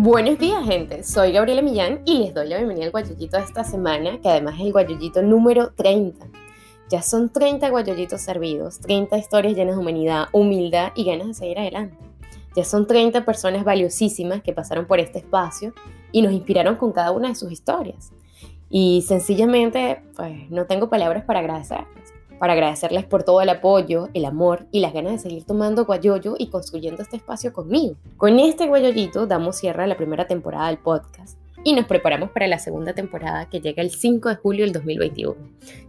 Buenos días, gente. Soy Gabriela Millán y les doy la bienvenida al guayollito de esta semana, que además es el guayollito número 30. Ya son 30 guayoyitos servidos, 30 historias llenas de humanidad, humildad y ganas de seguir adelante. Ya son 30 personas valiosísimas que pasaron por este espacio y nos inspiraron con cada una de sus historias. Y sencillamente, pues no tengo palabras para agradecerles. Para agradecerles por todo el apoyo, el amor y las ganas de seguir tomando guayoyo y construyendo este espacio conmigo. Con este guayollito damos cierre a la primera temporada del podcast y nos preparamos para la segunda temporada que llega el 5 de julio del 2021,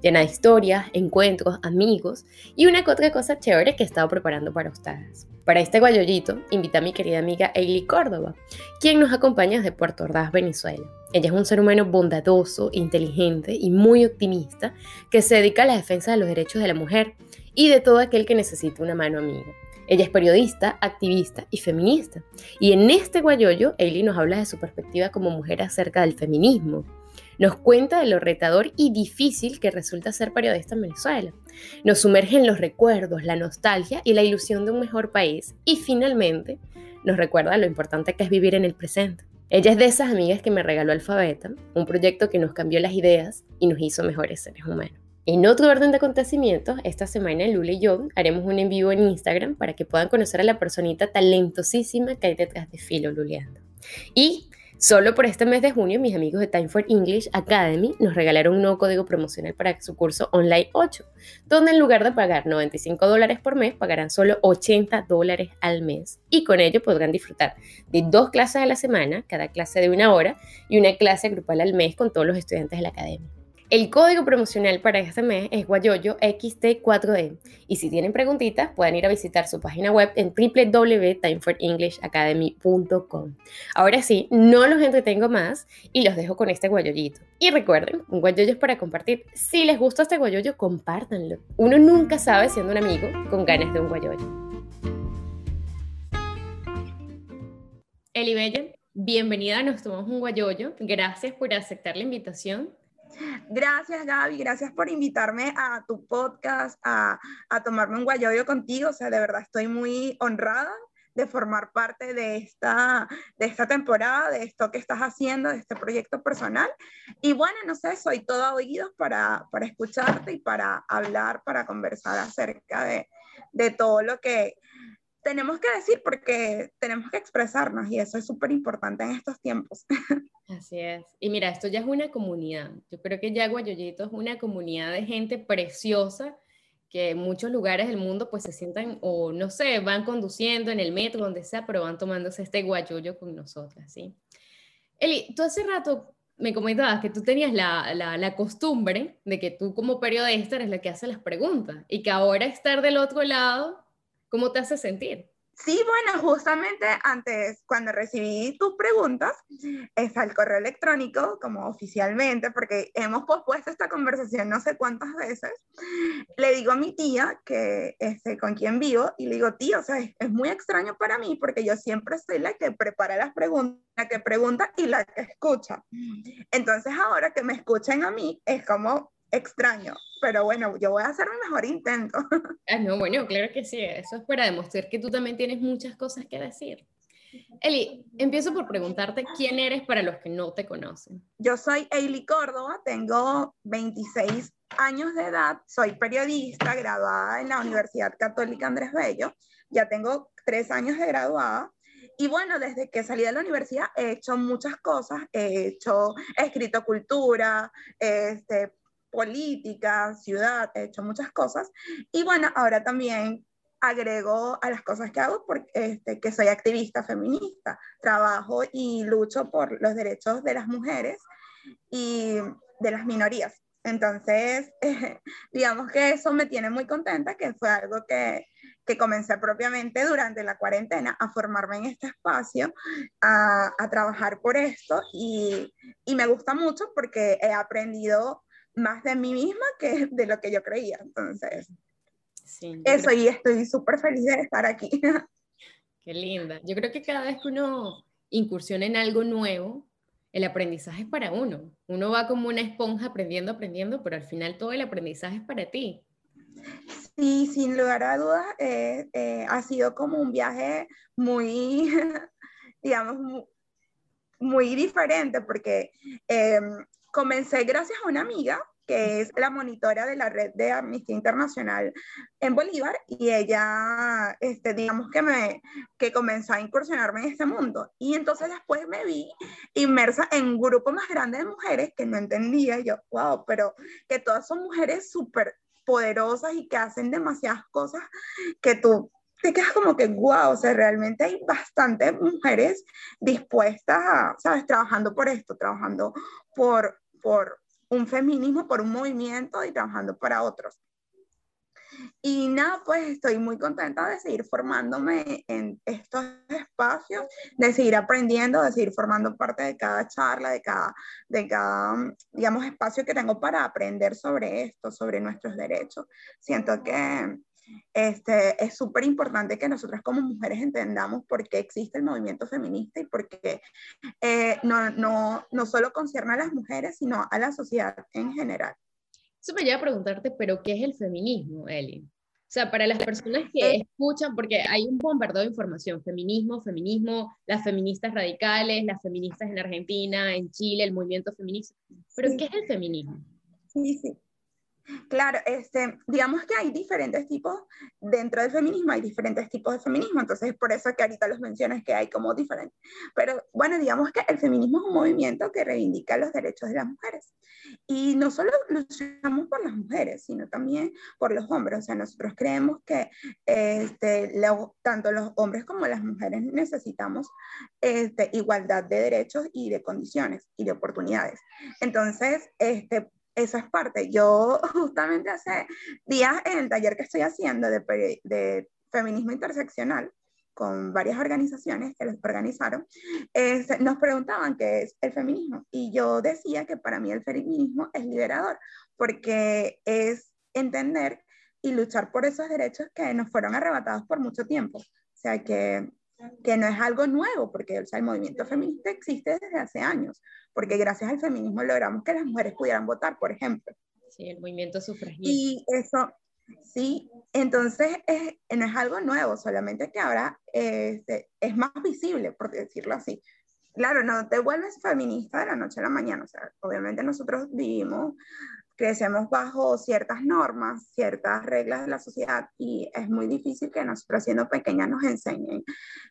llena de historias, encuentros, amigos y una que otra cosa chévere que he estado preparando para ustedes. Para este guayollito, invité a mi querida amiga Ailey Córdoba, quien nos acompaña desde Puerto Ordaz, Venezuela. Ella es un ser humano bondadoso, inteligente y muy optimista que se dedica a la defensa de los derechos de la mujer y de todo aquel que necesite una mano amiga. Ella es periodista, activista y feminista. Y en este guayoyo, Ailey nos habla de su perspectiva como mujer acerca del feminismo. Nos cuenta de lo retador y difícil que resulta ser periodista en Venezuela. Nos sumerge en los recuerdos, la nostalgia y la ilusión de un mejor país. Y finalmente, nos recuerda lo importante que es vivir en el presente. Ella es de esas amigas que me regaló Alfabeta, un proyecto que nos cambió las ideas y nos hizo mejores seres humanos. En otro orden de acontecimientos, esta semana Lula y yo haremos un en vivo en Instagram para que puedan conocer a la personita talentosísima que hay detrás de Filo Luleando. Y Solo por este mes de junio, mis amigos de Time for English Academy nos regalaron un nuevo código promocional para su curso online 8, donde en lugar de pagar 95 dólares por mes, pagarán solo 80 dólares al mes. Y con ello podrán disfrutar de dos clases a la semana, cada clase de una hora, y una clase grupal al mes con todos los estudiantes de la academia. El código promocional para este mes es Guayoyo XT4E y si tienen preguntitas pueden ir a visitar su página web en www.timeforEnglishacademy.com. Ahora sí, no los entretengo más y los dejo con este guayoyito. Y recuerden, un guayoyo es para compartir. Si les gusta este guayoyo, compártanlo. Uno nunca sabe siendo un amigo con ganas de un guayoyo. Eli Bella, bienvenida a Nos Tomamos un Guayoyo. Gracias por aceptar la invitación. Gracias, Gaby, gracias por invitarme a tu podcast, a, tomarme un guayoyo contigo. O sea, de verdad estoy muy honrada de formar parte de esta, de esta temporada, de esto que estás haciendo, de este proyecto personal. Y bueno, no sé, soy todo oídos para, para escucharte y para hablar, para conversar acerca de, de todo lo que tenemos que decir porque tenemos que expresarnos y eso es súper importante en estos tiempos. Así es. Y mira, esto ya es una comunidad. Yo creo que ya Guayoyito es una comunidad de gente preciosa que en muchos lugares del mundo pues se sientan o no sé, van conduciendo en el metro, donde sea, pero van tomándose este guayoyo con nosotras, ¿sí? Eli, tú hace rato me comentabas que tú tenías la, la, la, costumbre de que tú como periodista eres la que hace las preguntas y que ahora estar del otro lado ¿Cómo te hace sentir? Sí, bueno, justamente antes, cuando recibí tus preguntas, está el correo electrónico, como oficialmente, porque hemos pospuesto esta conversación no sé cuántas veces, le digo a mi tía, que este, con quien vivo, y le digo, tía, o sea, es, es, muy extraño para mí, porque yo siempre soy la que prepara las preguntas, la que pregunta y la que escucha. Entonces ahora que me escuchen a mí, es como extraño, pero bueno, yo voy a hacer mi mejor intento. Ah, no, bueno, claro que sí, eso es para demostrar que tú también tienes muchas cosas que decir. Eli, empiezo por preguntarte quién eres para los que no te conocen. Yo soy Eli Córdoba, tengo 26 años de edad, soy periodista graduada en la Universidad Católica Andrés Bello, ya tengo tres años de graduada. Y bueno, desde que salí de la universidad he hecho muchas cosas, he hecho, he escrito cultura, este, política, ciudad, he hecho muchas cosas. Y bueno, ahora también agrego a las cosas que hago porque este, que soy activista feminista, trabajo y lucho por los derechos de las mujeres y de las minorías. Entonces, digamos que eso me tiene muy contenta, que fue algo que, que comencé propiamente durante la cuarentena a formarme en este espacio, a, a trabajar por esto y, y me gusta mucho porque he aprendido más de mí misma que de lo que yo creía. Entonces, eso y estoy súper feliz de estar aquí. Qué linda. Yo creo que cada vez que uno incursiona en algo nuevo, el aprendizaje es para uno. Uno va como una esponja aprendiendo, aprendiendo, pero al final todo el aprendizaje es para ti. Sí, sin lugar a dudas, eh, eh, ha sido como un viaje muy, digamos, muy diferente porque em, comencé gracias a una amiga que es la monitora de la red de Amnistía Internacional en Bolívar, y ella, este, digamos que me, que comenzó a incursionarme en este mundo. Y entonces después me vi inmersa en un grupo más grande de mujeres que no entendía, yo, wow, pero que todas son mujeres súper poderosas y que hacen demasiadas cosas que tú te quedas como que, wow, o sea, realmente hay bastantes mujeres dispuestas a, ¿sabes? Trabajando por esto, trabajando por, por un feminismo, por un movimiento y trabajando para otros. Y nada, pues estoy muy contenta de seguir formándome en estos espacios, de seguir aprendiendo, de seguir formando parte de cada charla, de cada, de cada, digamos, espacio que tengo para aprender sobre esto, sobre nuestros derechos. Siento que este, es súper importante que nosotras como mujeres entendamos por qué existe el movimiento feminista y por qué eh, no, no, no solo concierne a las mujeres, sino a la sociedad en general. Eso me lleva a preguntarte, pero ¿qué es el feminismo, Eli? O sea, para las personas que eh. escuchan, porque hay un bombardeo de información, feminismo, feminismo, las feministas radicales, las feministas en Argentina, en Chile, el movimiento feminista, pero ¿qué es el feminismo? Sí, sí. Claro, este, digamos que hay diferentes tipos, dentro del feminismo hay diferentes tipos de feminismo, entonces por eso que ahorita los mencionas que hay como diferentes. Pero bueno, digamos que el feminismo es un movimiento que reivindica los derechos de las mujeres. Y no solo luchamos por las mujeres, sino también por los hombres. O sea, nosotros creemos que este, tanto los hombres como las mujeres necesitamos este, igualdad de derechos y de condiciones y de oportunidades. Entonces, este, eso es parte. Yo justamente hace días en el taller que estoy haciendo de, de feminismo interseccional con varias organizaciones que los organizaron, nos preguntaban qué es el feminismo. Y yo decía que para mí el feminismo es liberador, porque es entender y luchar por esos derechos que nos fueron arrebatados por mucho tiempo. O sea, que que no es algo nuevo, porque el movimiento feminista existe desde hace años, porque gracias al feminismo logramos que las mujeres pudieran votar, por ejemplo. Sí, el movimiento sufragista. Y eso, sí, entonces no es algo nuevo, solamente que ahora este, es más visible, por decirlo así. Claro, no te vuelves feminista de la noche a la mañana, o sea, obviamente nosotros vivimos crecemos bajo ciertas normas, ciertas reglas de la sociedad y es muy difícil que nosotros siendo pequeñas nos enseñen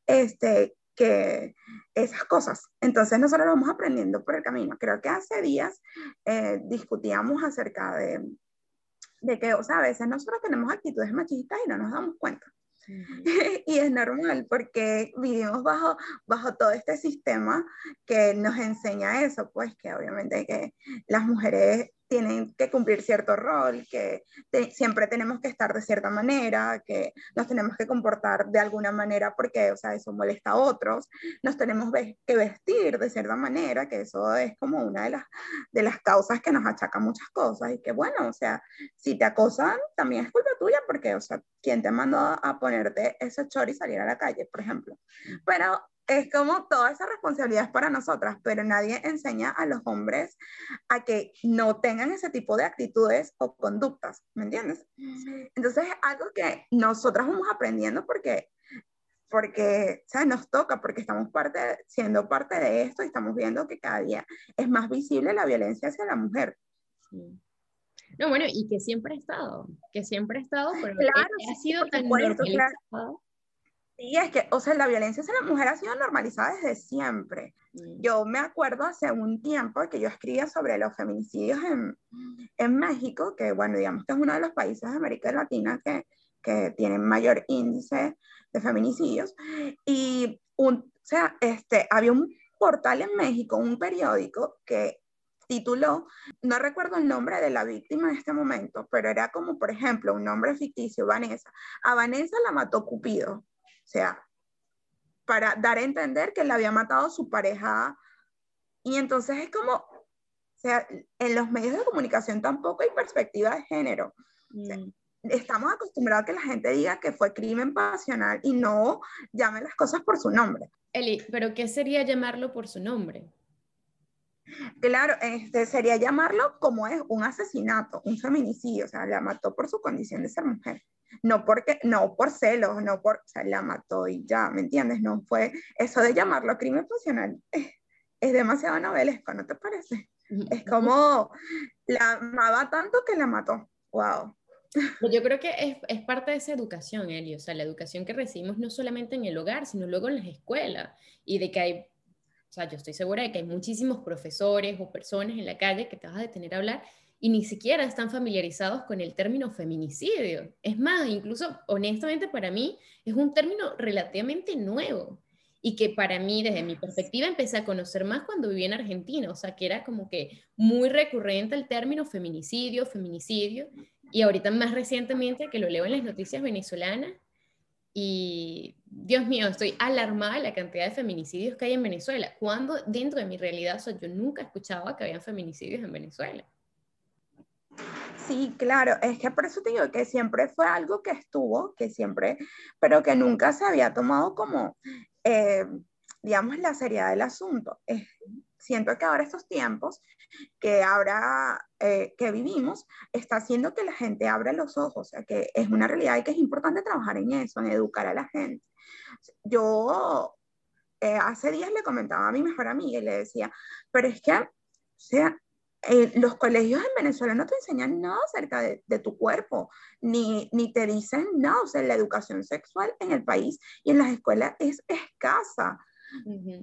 este, que esas cosas. Entonces nosotros lo vamos aprendiendo por el camino. Creo que hace días eh, discutíamos acerca de, de que, o sea, a veces nosotros tenemos actitudes machistas y no nos damos cuenta. y es normal porque vivimos bajo, bajo todo este sistema que nos enseña eso, pues que obviamente que las mujeres tienen que cumplir cierto rol, que siempre tenemos que estar de cierta manera, que nos tenemos que comportar de alguna manera porque, o sea, eso molesta a otros, nos tenemos que vestir de cierta manera, que eso es como una de las, de las causas que nos achaca muchas cosas. Y que, bueno, o sea, si te acosan, también es culpa tuya porque, o sea, ¿quién te mandó a ponerte ese chor y salir a la calle, por ejemplo? Pero es como toda esa responsabilidad es para nosotras, pero nadie enseña a los hombres a que no tengan ese tipo de actitudes o conductas, ¿me entiendes? Entonces es algo que nosotras vamos aprendiendo porque porque ¿sabes? nos toca, porque estamos parte, siendo parte de esto y estamos viendo que cada día es más visible la violencia hacia la mujer. No, bueno, y que siempre ha estado, que siempre ha estado, pero claro, ha sido tan normalizado. Sí, es que, o sea, la violencia hacia la mujer ha sido normalizada desde siempre. Mm. Yo me acuerdo hace un tiempo que yo escribía sobre los feminicidios en, en, México, que bueno, digamos que es uno de los países de América Latina que, que tienen mayor índice de feminicidios. Y, un, o sea, este, había un portal en México, un periódico que tituló, no recuerdo el nombre de la víctima en este momento, pero era como, por ejemplo, un nombre ficticio, Vanessa. A Vanessa la mató Cupido. O sea, para dar a entender que le había matado su pareja. Y entonces es como, o sea, en los medios de comunicación tampoco hay perspectiva de género. Mm. estamos acostumbrados a que la gente diga que fue crimen pasional y no llame las cosas por su nombre. Eli, pero ¿qué sería llamarlo por su nombre? Claro, este sería llamarlo como es un asesinato, un feminicidio, o sea, la mató por su condición de ser mujer no porque, no por celos, no por, o sea, la mató y ya, ¿me entiendes? No fue eso de llamarlo crimen pasional. es demasiado novelesco, ¿no te parece? Es como la amaba tanto que la mató. Wow. Yo creo que es, es, parte de esa educación, Eli, o sea, la educación que recibimos no solamente en el hogar, sino luego en las escuelas, y de que hay, o sea, yo estoy segura de que hay muchísimos profesores o personas en la calle que te vas a detener a hablar y ni siquiera están familiarizados con el término feminicidio. Es más, incluso honestamente para mí es un término relativamente nuevo y que para mí, desde mi perspectiva, empecé a conocer más cuando viví en Argentina, o sea, que era como que muy recurrente el término feminicidio, feminicidio, y ahorita más recientemente que lo leo en las noticias venezolanas, y Dios mío, estoy alarmada de la cantidad de feminicidios que hay en Venezuela, cuando dentro de mi realidad, o yo nunca escuchaba que habían feminicidios en Venezuela. Sí, claro, es que por eso te digo que siempre fue algo que estuvo, que siempre, pero que nunca se había tomado como, eh, digamos, la seriedad del asunto. siento que ahora estos tiempos que ahora eh, que vivimos está haciendo que la gente abra los ojos, o sea, que es una realidad y que es importante trabajar en eso, en educar a la gente. Yo eh, hace días le comentaba a mi mejor amiga y le decía, pero es que, o sea, eh, los colegios en Venezuela no te enseñan nada acerca de, tu cuerpo, ni, ni, te dicen nada, o sea, la educación sexual en el país y en las escuelas es escasa.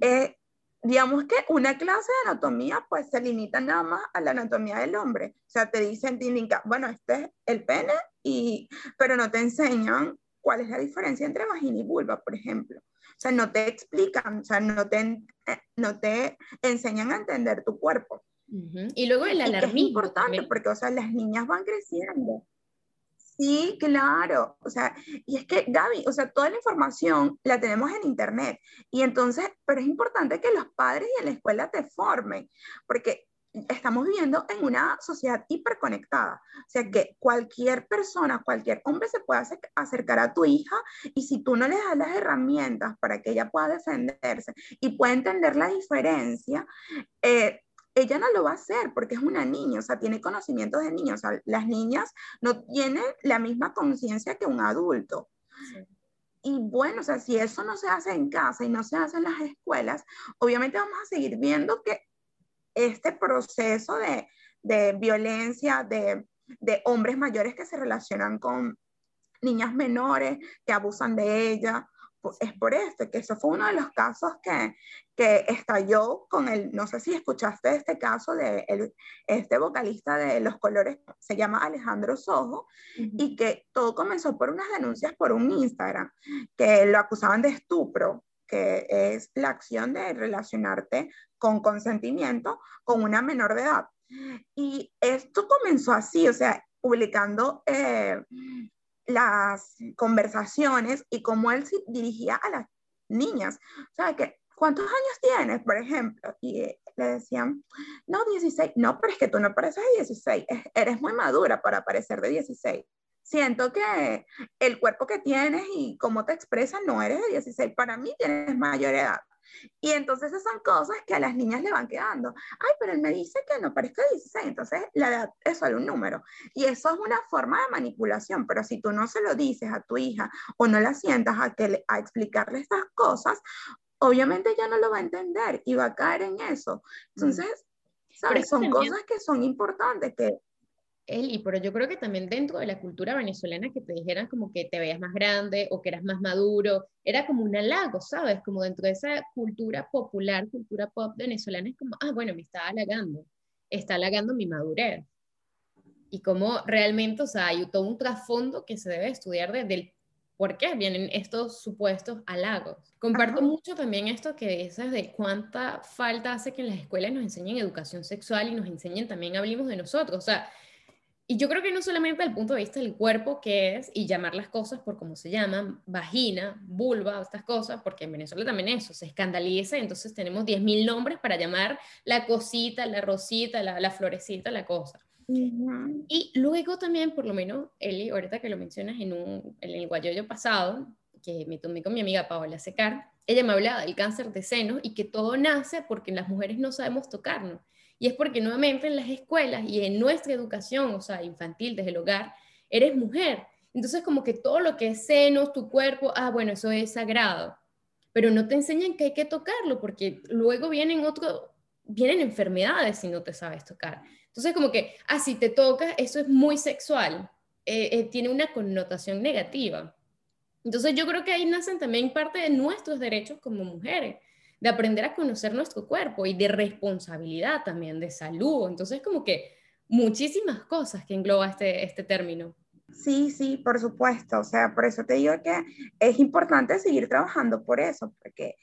Eh, digamos que una clase de anatomía pues se limita nada más a la anatomía del hombre, o sea, te dicen, bueno, este es el pene, y, pero no te enseñan cuál es la diferencia entre vagina y vulva, por ejemplo. O sea, no te explican, o sea, no te, eh, no te enseñan a entender tu cuerpo. Y luego el alarmismo. es importante porque, o sea, las niñas van creciendo. Sí, claro. O sea, y es que, Gaby, o sea, toda la información la tenemos en Internet. Y entonces, pero es importante que los padres y en la escuela te formen, porque estamos viviendo en una sociedad hiperconectada. O sea, que cualquier persona, cualquier hombre se puede acercar a tu hija y si tú no le das las herramientas para que ella pueda defenderse y pueda entender la diferencia, eh, ella no lo va a hacer porque es una niña, o sea, tiene conocimientos de niños. O sea, las niñas no tienen la misma conciencia que un adulto. Y bueno, o sea, si eso no se hace en casa y no se hace en las escuelas, obviamente vamos a seguir viendo que este proceso de, de violencia, de, de hombres mayores que se relacionan con niñas menores, que abusan de ella, es por esto, que eso fue uno de los casos que, que estalló con el, no sé si escuchaste este caso de el, este vocalista de Los Colores, se llama Alejandro Sojo, y que todo comenzó por unas denuncias por un Instagram, que lo acusaban de estupro, que es la acción de relacionarte con consentimiento con una menor de edad. Y esto comenzó así, o sea, publicando eh, las conversaciones y cómo él se dirigía a las niñas. O sea, que, ¿cuántos años tienes, por ejemplo? Y le decían, no, 16. No, pero es que tú no pareces de 16. Eres muy madura para parecer de 16. Siento que el cuerpo que tienes y cómo te expresas no eres de 16. Para mí tienes mayor edad. Y entonces esas son cosas que a las niñas le van quedando. Ay, pero él me dice que no parezca 16, entonces la edad es solo un número. Y eso es una forma de manipulación, pero si tú no se lo dices a tu hija o no la sientas a, que, a explicarle estas cosas, obviamente ella no lo va a entender y va a caer en eso. Entonces, ¿sabes? Son cosas que son importantes, que Eli, pero yo creo que también dentro de la cultura venezolana que te dijeran como que te veías más grande o que eras más maduro, era como un halago, ¿sabes? Como dentro de esa cultura popular, cultura pop venezolana, es como, ah, bueno, me está halagando, está halagando mi madurez. Y como realmente, o sea, hay todo un trasfondo que se debe estudiar desde el por qué vienen estos supuestos halagos. Comparto mucho también esto que dices de cuánta falta hace que en las escuelas nos enseñen educación sexual y nos enseñen también, hablemos de nosotros. O sea, y yo creo que no solamente desde el punto de vista del cuerpo, que es, y llamar las cosas por cómo se llaman, vagina, vulva, estas cosas, porque en Venezuela también eso, se escandaliza, entonces tenemos 10.000 nombres para llamar la cosita, la rosita, la, la florecita, la cosa. Y luego también, por lo menos, Eli, ahorita que lo mencionas en, un, en el guayoyo pasado, que me tomé con mi amiga Paola Secar, ella me hablaba del cáncer de seno y que todo nace porque las mujeres no sabemos tocarnos. Y es porque nuevamente en las escuelas y en nuestra educación, o sea, infantil, desde el hogar, eres mujer. Entonces como que todo lo que es senos, tu cuerpo, ah, bueno, eso es sagrado. pero no te enseñan que hay que tocarlo, porque luego vienen otro, vienen enfermedades si no te sabes tocar. Entonces, como que, ah, si te tocas, eso es muy sexual, eh, eh, tiene una connotación negativa. Entonces, yo creo que ahí nacen también parte de nuestros derechos como mujeres, de aprender a conocer nuestro cuerpo y de responsabilidad también, de salud. Entonces, como que muchísimas cosas que engloba este, este término. Sí, sí, por supuesto. O sea, por eso te digo que es importante seguir trabajando por eso, porque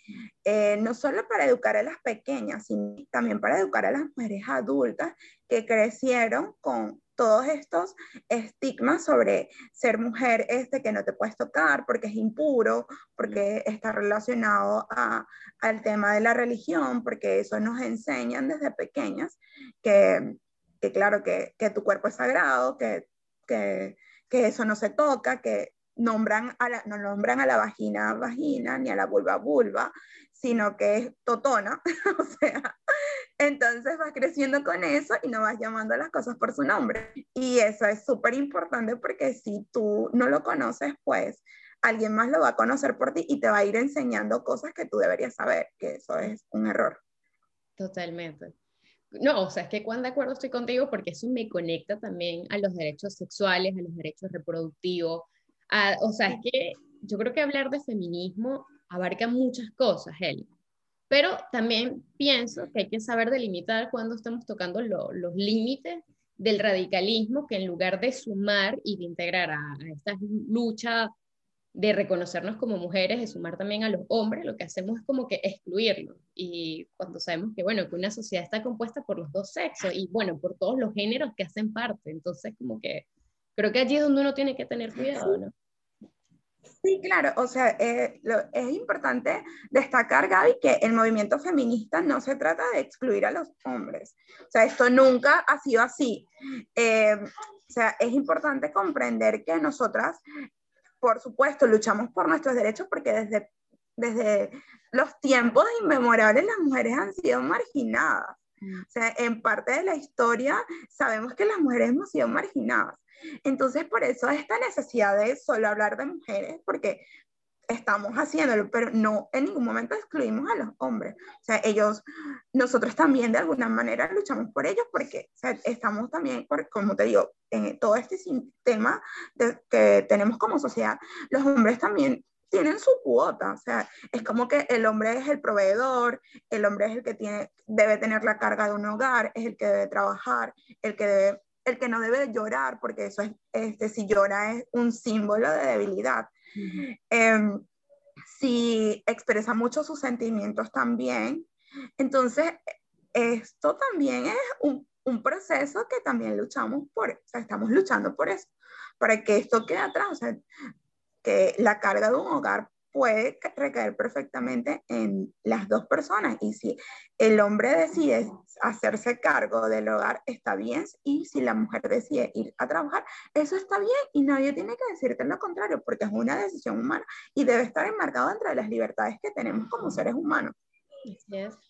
eh, no solo para educar a las pequeñas, sino también para educar a las mujeres adultas que crecieron con todos estos estigmas sobre ser mujer, este que no te puedes tocar porque es impuro, porque está relacionado a, al tema de la religión, porque eso nos enseñan desde pequeñas, que, que claro, que, que, tu cuerpo es sagrado, que, que que eso no se toca, que nombran a la, no nombran a la vagina vagina ni a la vulva vulva, sino que es totona, o sea, entonces vas creciendo con eso y no vas llamando a las cosas por su nombre. Y eso es súper importante porque si tú no lo conoces, pues alguien más lo va a conocer por ti y te va a ir enseñando cosas que tú deberías saber, que eso es un error. Totalmente. No, o sea, es que cuando de acuerdo estoy contigo porque eso me conecta también a los derechos sexuales, a los derechos reproductivos. o sea, es que yo creo que hablar de feminismo abarca muchas cosas, Eli. Pero también pienso que hay que saber delimitar cuando estamos tocando los límites del radicalismo, que en lugar de sumar y de integrar a, a esta lucha de reconocernos como mujeres, de sumar también a los hombres, lo que hacemos es como que excluirlos. Y cuando sabemos que, bueno, que una sociedad está compuesta por los dos sexos y, bueno, por todos los géneros que hacen parte. Entonces, como que creo que allí es donde uno tiene que tener cuidado, ¿no? Sí, claro, o sea, eh, es importante destacar, Gaby, que el movimiento feminista no se trata de excluir a los hombres. O sea, esto nunca ha sido así. Eh, o sea, es importante comprender que nosotras por supuesto, luchamos por nuestros derechos porque desde, desde los tiempos inmemorables las mujeres han sido marginadas. Mm. O sea, en parte de la historia sabemos que las mujeres hemos sido marginadas. Entonces, por eso esta necesidad de solo hablar de mujeres, porque estamos haciéndolo, pero no en ningún momento excluimos a los hombres. O sea, ellos, nosotros también de alguna manera luchamos por ellos porque o estamos también, por, como te digo, en todo este sistema que tenemos como sociedad, los hombres también tienen su cuota, o sea, es como que el hombre es el proveedor, el hombre es el que tiene, debe tener la carga de un hogar, es el que debe trabajar, el que debe el que no debe llorar, porque eso es, este, si llora es un símbolo de debilidad. Em, si expresa mucho sus sentimientos también. Entonces, esto también es un, un, proceso que también luchamos por, o sea, estamos luchando por eso, para que esto quede atrás, o sea, que la carga de un hogar puede recaer perfectamente en las dos personas. Y si el hombre decide hacerse cargo del hogar, está bien. Y si la mujer decide ir a trabajar, eso está bien. Y nadie tiene que decirte lo contrario, porque es una decisión humana y debe estar enmarcado entre las libertades que tenemos como seres humanos.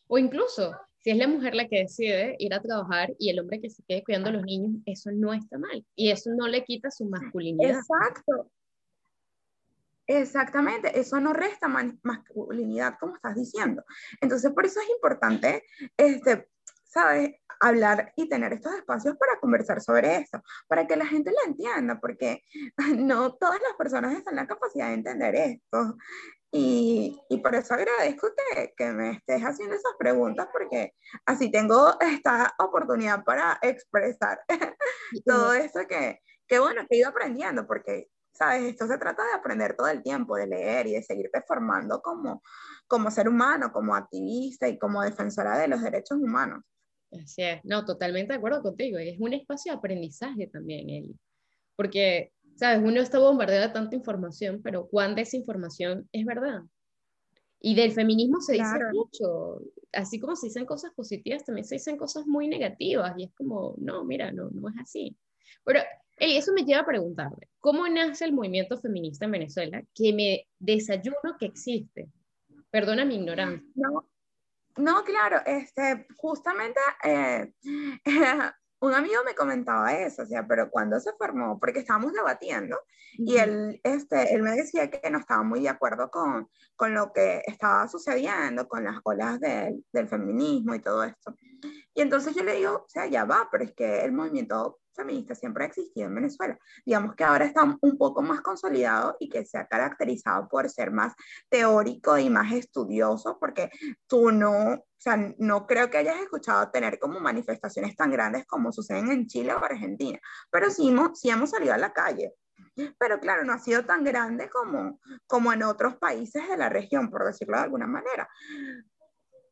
O incluso, si es la mujer la que decide ir a trabajar y el hombre que se quede cuidando a los niños, eso no está mal. Y eso no le quita su masculinidad. Exacto. Exactamente, eso no resta masculinidad, como estás diciendo. Entonces, por eso es importante, este, ¿sabes? Hablar y tener estos espacios para conversar sobre eso, para que la gente lo entienda, porque no todas las personas están en la capacidad de entender esto. Y, y por eso agradezco que, que, me estés haciendo esas preguntas, porque así tengo esta oportunidad para expresar todo eso que, que, bueno, que he ido aprendiendo, porque ¿sabes? Esto se trata de aprender todo el tiempo, de leer y de seguirte formando como, como ser humano, como activista y como defensora de los derechos humanos. Así es, no, totalmente de acuerdo contigo. Es un espacio de aprendizaje también, Eli. Porque, ¿sabes? Uno está bombardeado de tanta información, pero ¿cuán desinformación es verdad? Y del feminismo se dice mucho, así como se dicen cosas positivas, también se dicen cosas muy negativas, y es como, no, mira, no, no es así. Pero y eso me lleva a preguntarle, ¿cómo nace el movimiento feminista en Venezuela? Que me desayuno que existe. Perdona mi ignorancia. No, no claro, este, justamente eh, un amigo me comentaba eso, o sea, pero cuando se formó, porque estábamos debatiendo y él, este, él me decía que no estaba muy de acuerdo con, con lo que estaba sucediendo, con las olas del, del feminismo y todo esto. Y entonces yo le digo, o sea, ya va, pero es que el movimiento feminista siempre ha existido en Venezuela. Digamos que ahora está un poco más consolidado y que se ha caracterizado por ser más teórico y más estudioso, porque tú no, o sea, no creo que hayas escuchado tener como manifestaciones tan grandes como suceden en Chile o Argentina, pero sí sí hemos salido a la calle. Pero claro, no ha sido tan grande como, como en otros países de la región, por decirlo de alguna manera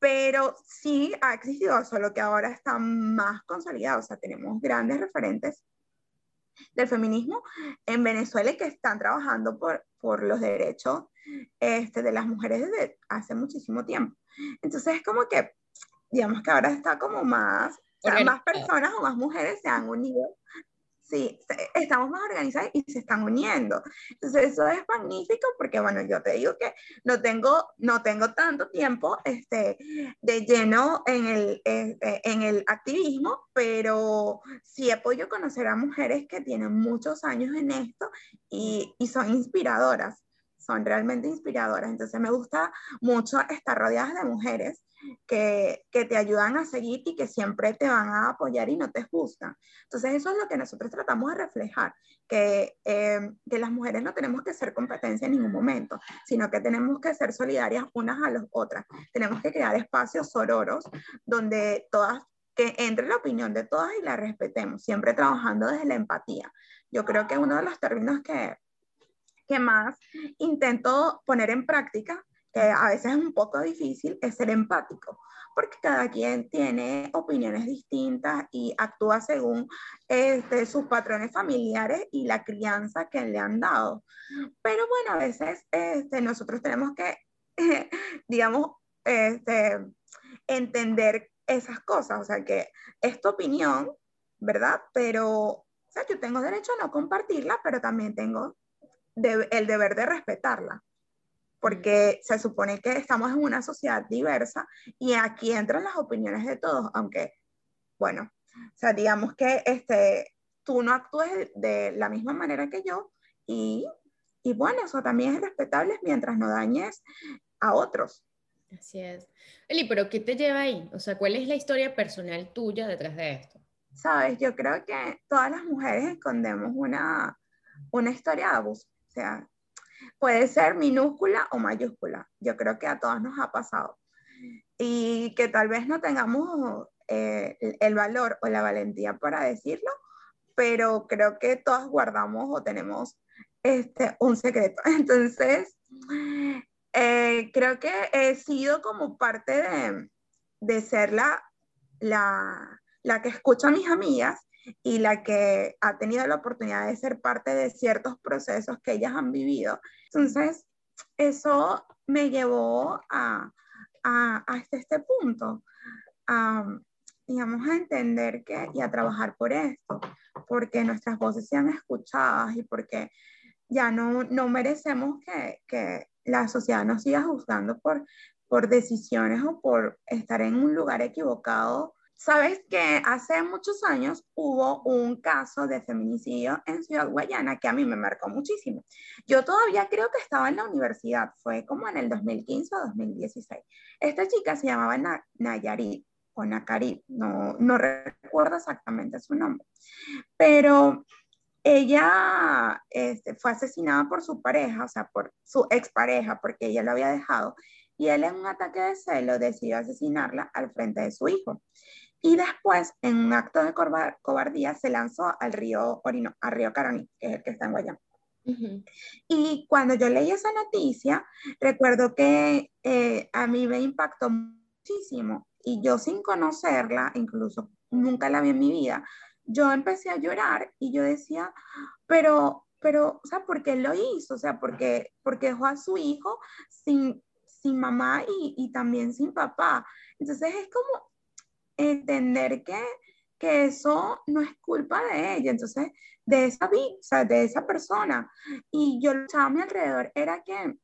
pero sí ha existido, solo que ahora está más consolidado, o sea, tenemos grandes referentes del feminismo en Venezuela que están trabajando por, por los derechos este, de las mujeres desde hace muchísimo tiempo. Entonces es como que, digamos que ahora está como más, o sea, más personas o más mujeres se han unido sí, estamos más organizados y se están uniendo. Entonces eso es magnífico porque, bueno, yo te digo que no tengo, no tengo tanto tiempo este, de lleno en el, en el activismo, pero sí he podido conocer a mujeres que tienen muchos años en esto y, y son inspiradoras son realmente inspiradoras. Entonces me gusta mucho estar rodeadas de mujeres que, que, te ayudan a seguir y que siempre te van a apoyar y no te juzgan. Entonces eso es lo que nosotros tratamos de reflejar, que, eh, que las mujeres no tenemos que ser competencia en ningún momento, sino que tenemos que ser solidarias unas a las otras. Tenemos que crear espacios sororos donde todas que entre la opinión de todas y la respetemos, siempre trabajando desde la empatía. Yo creo que uno de los términos que, que más intento poner en práctica que a veces es un poco difícil, es ser empático, porque cada quien tiene opiniones distintas y actúa según este, sus patrones familiares y la crianza que le han dado. Pero bueno, a veces este, nosotros tenemos que, digamos, este, entender esas cosas, o sea, que es tu opinión, ¿verdad? Pero, o sea, yo tengo derecho a no compartirla, pero también tengo el deber de respetarla porque se supone que estamos en una sociedad diversa y aquí entran las opiniones de todos, aunque, bueno, o sea, digamos que este, tú no actúes de la misma manera que yo y, y bueno, eso también es respetable mientras no dañes a otros. Así es. Eli, pero ¿qué te lleva ahí? O sea, ¿cuál es la historia personal tuya detrás de esto? Sabes, yo creo que todas las mujeres escondemos una, una historia de abuso. O sea, puede ser minúscula o mayúscula. Yo creo que a todas nos ha pasado. Y que tal vez no tengamos eh, el valor o la valentía para decirlo, pero creo que todas guardamos o tenemos este, un secreto. Entonces, eh, creo que he sido como parte de, de ser la, la, la que escucha a mis amigas y la que ha tenido la oportunidad de ser parte de ciertos procesos que ellas han vivido. Entonces, eso me llevó a, a, hasta este punto, a, digamos, a entender que y a trabajar por esto, porque nuestras voces sean escuchadas y porque ya no, no merecemos que, que la sociedad nos siga juzgando por, por decisiones o por estar en un lugar equivocado Sabes que hace muchos años hubo un caso de feminicidio en Ciudad Guayana que a mí me marcó muchísimo. Yo todavía creo que estaba en la universidad, fue como en el 2015 o 2016. Esta chica se llamaba Nayarit o Nakarit, no, no recuerdo exactamente su nombre, pero ella este, fue asesinada por su pareja, o sea, por su expareja, porque ella lo había dejado, y él en un ataque de celo decidió asesinarla al frente de su hijo. Y después, en un acto de cobardía, se lanzó al río Orino, al río Caraní, que es el que está en Guayana. Y cuando yo leí esa noticia, recuerdo que eh, a mí me impactó muchísimo y yo sin conocerla, incluso nunca la vi en mi vida, yo empecé a llorar y yo decía, pero, pero, o sea, ¿por qué lo hizo? O sea, porque, porque dejó a su hijo sin, sin mamá y, y también sin papá. Entonces es como, entender que, que eso no es culpa de ella, entonces de esa, o de esa persona. Y yo luchaba a mi alrededor, era que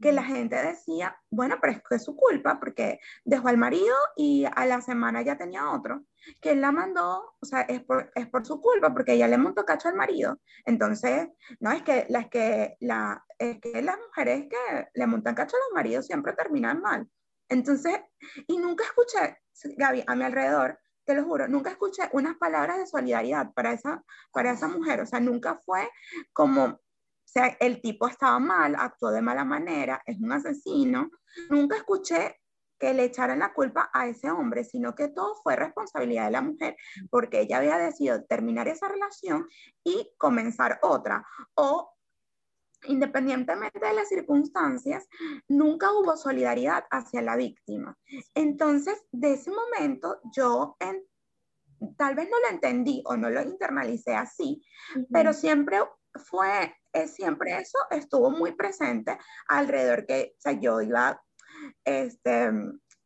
que la gente decía, bueno, pero es que es su culpa porque dejó al marido y a la semana ya tenía otro, que él la mandó, o sea, es por, es por su culpa porque ella le montó cacho al marido. Entonces, no, es que, las que, la, es que las mujeres que le montan cacho a los maridos siempre terminan mal. Entonces, y nunca escuché, Gaby, a mi alrededor, te lo juro, nunca escuché unas palabras de solidaridad para esa, para esa mujer. O sea, nunca fue como, o sea, el tipo estaba mal, actuó de mala manera, es un asesino. Nunca escuché que le echaran la culpa a ese hombre, sino que todo fue responsabilidad de la mujer, porque ella había decidido terminar esa relación y comenzar otra. O independientemente de las circunstancias, nunca hubo solidaridad hacia la víctima. Entonces, de ese momento, yo en, tal vez no lo entendí o no lo internalicé así, pero siempre fue, siempre eso estuvo muy presente alrededor que, o sea, yo iba, este,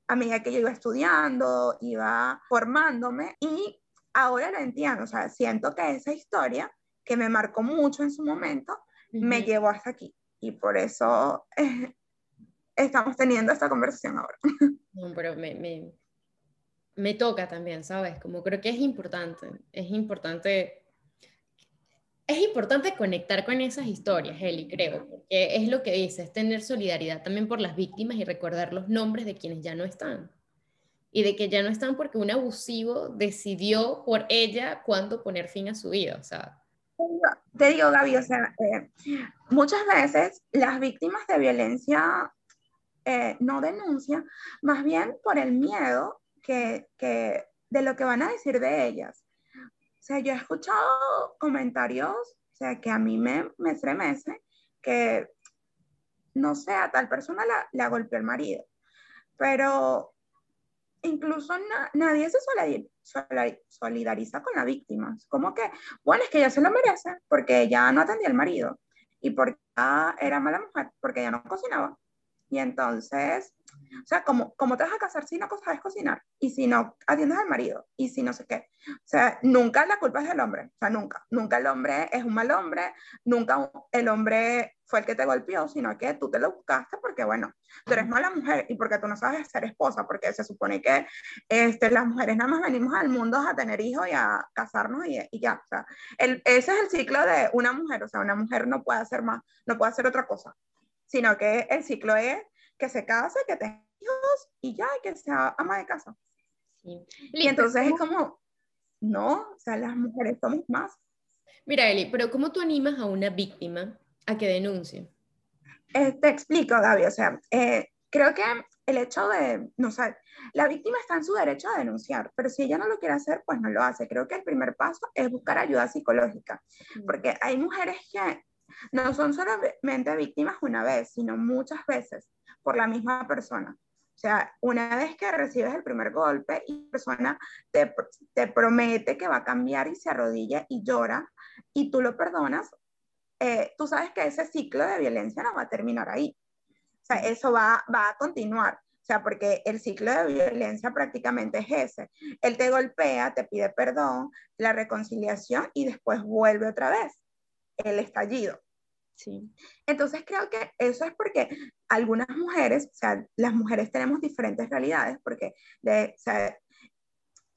a medida que yo iba estudiando, iba formándome y ahora lo entiendo, o sea, siento que esa historia que me marcó mucho en su momento, me llevó hasta aquí y por eso estamos teniendo esta conversación ahora. No, pero me, me, me toca también, ¿sabes? Como creo que es importante, es importante es importante conectar con esas historias, Eli, creo, porque es lo que dice, es tener solidaridad también por las víctimas y recordar los nombres de quienes ya no están. Y de que ya no están porque un abusivo decidió por ella cuándo poner fin a su vida. O sea. Te digo, Gaby, o sea, eh, muchas veces las víctimas de violencia eh, no denuncian, más bien por el miedo que, que de lo que van a decir de ellas. Sea, yo he escuchado comentarios, o sea, que a mí me, me estremece, que, no sé, a tal persona la, la golpeó el marido, pero incluso nadie se solidariza con la víctima. Como que, bueno, es que ella se lo merece porque ella no atendía al marido y porque era mala mujer, porque ella no cocinaba. Y entonces, o sea, ¿cómo, cómo te vas a casar si no sabes cocinar? Y si no atiendes al marido, y si no sé qué. O sea, nunca la culpa es del hombre, o sea, nunca. Nunca el hombre es un mal hombre, nunca el hombre fue el que te golpeó, sino que tú te lo buscaste porque, bueno, tú eres mala mujer y porque tú no sabes ser esposa, porque se supone que este, las mujeres nada más venimos al mundo a tener hijos y a casarnos y, y ya. O sea, el, ese es el ciclo de una mujer, o sea, una mujer no puede hacer más, no puede hacer otra cosa sino que el ciclo es que se case, que tenga hijos y ya, que sea ama de casa. Y entonces es como, no, o sea, las mujeres somos más. Mira, Eli, pero ¿cómo tú animas a una víctima a que denuncie? Eh, te explico, Gaby, o sea, eh, creo que el hecho de, no sé, la víctima está en su derecho a denunciar, pero si ella no lo quiere hacer, pues no lo hace. Creo que el primer paso es buscar ayuda psicológica, porque hay mujeres que no son solamente víctimas una vez, sino muchas veces por la misma persona. O sea, una vez que recibes el primer golpe y la persona te, te promete que va a cambiar y se arrodilla y llora y tú lo perdonas, eh, tú sabes que ese ciclo de violencia no va a terminar ahí. O sea, eso va, va a continuar. O sea, porque el ciclo de violencia prácticamente es ese. Él te golpea, te pide perdón, la reconciliación y después vuelve otra vez el estallido. Sí. Entonces creo que eso es porque algunas mujeres, o sea, las mujeres tenemos diferentes realidades, porque de, o sea,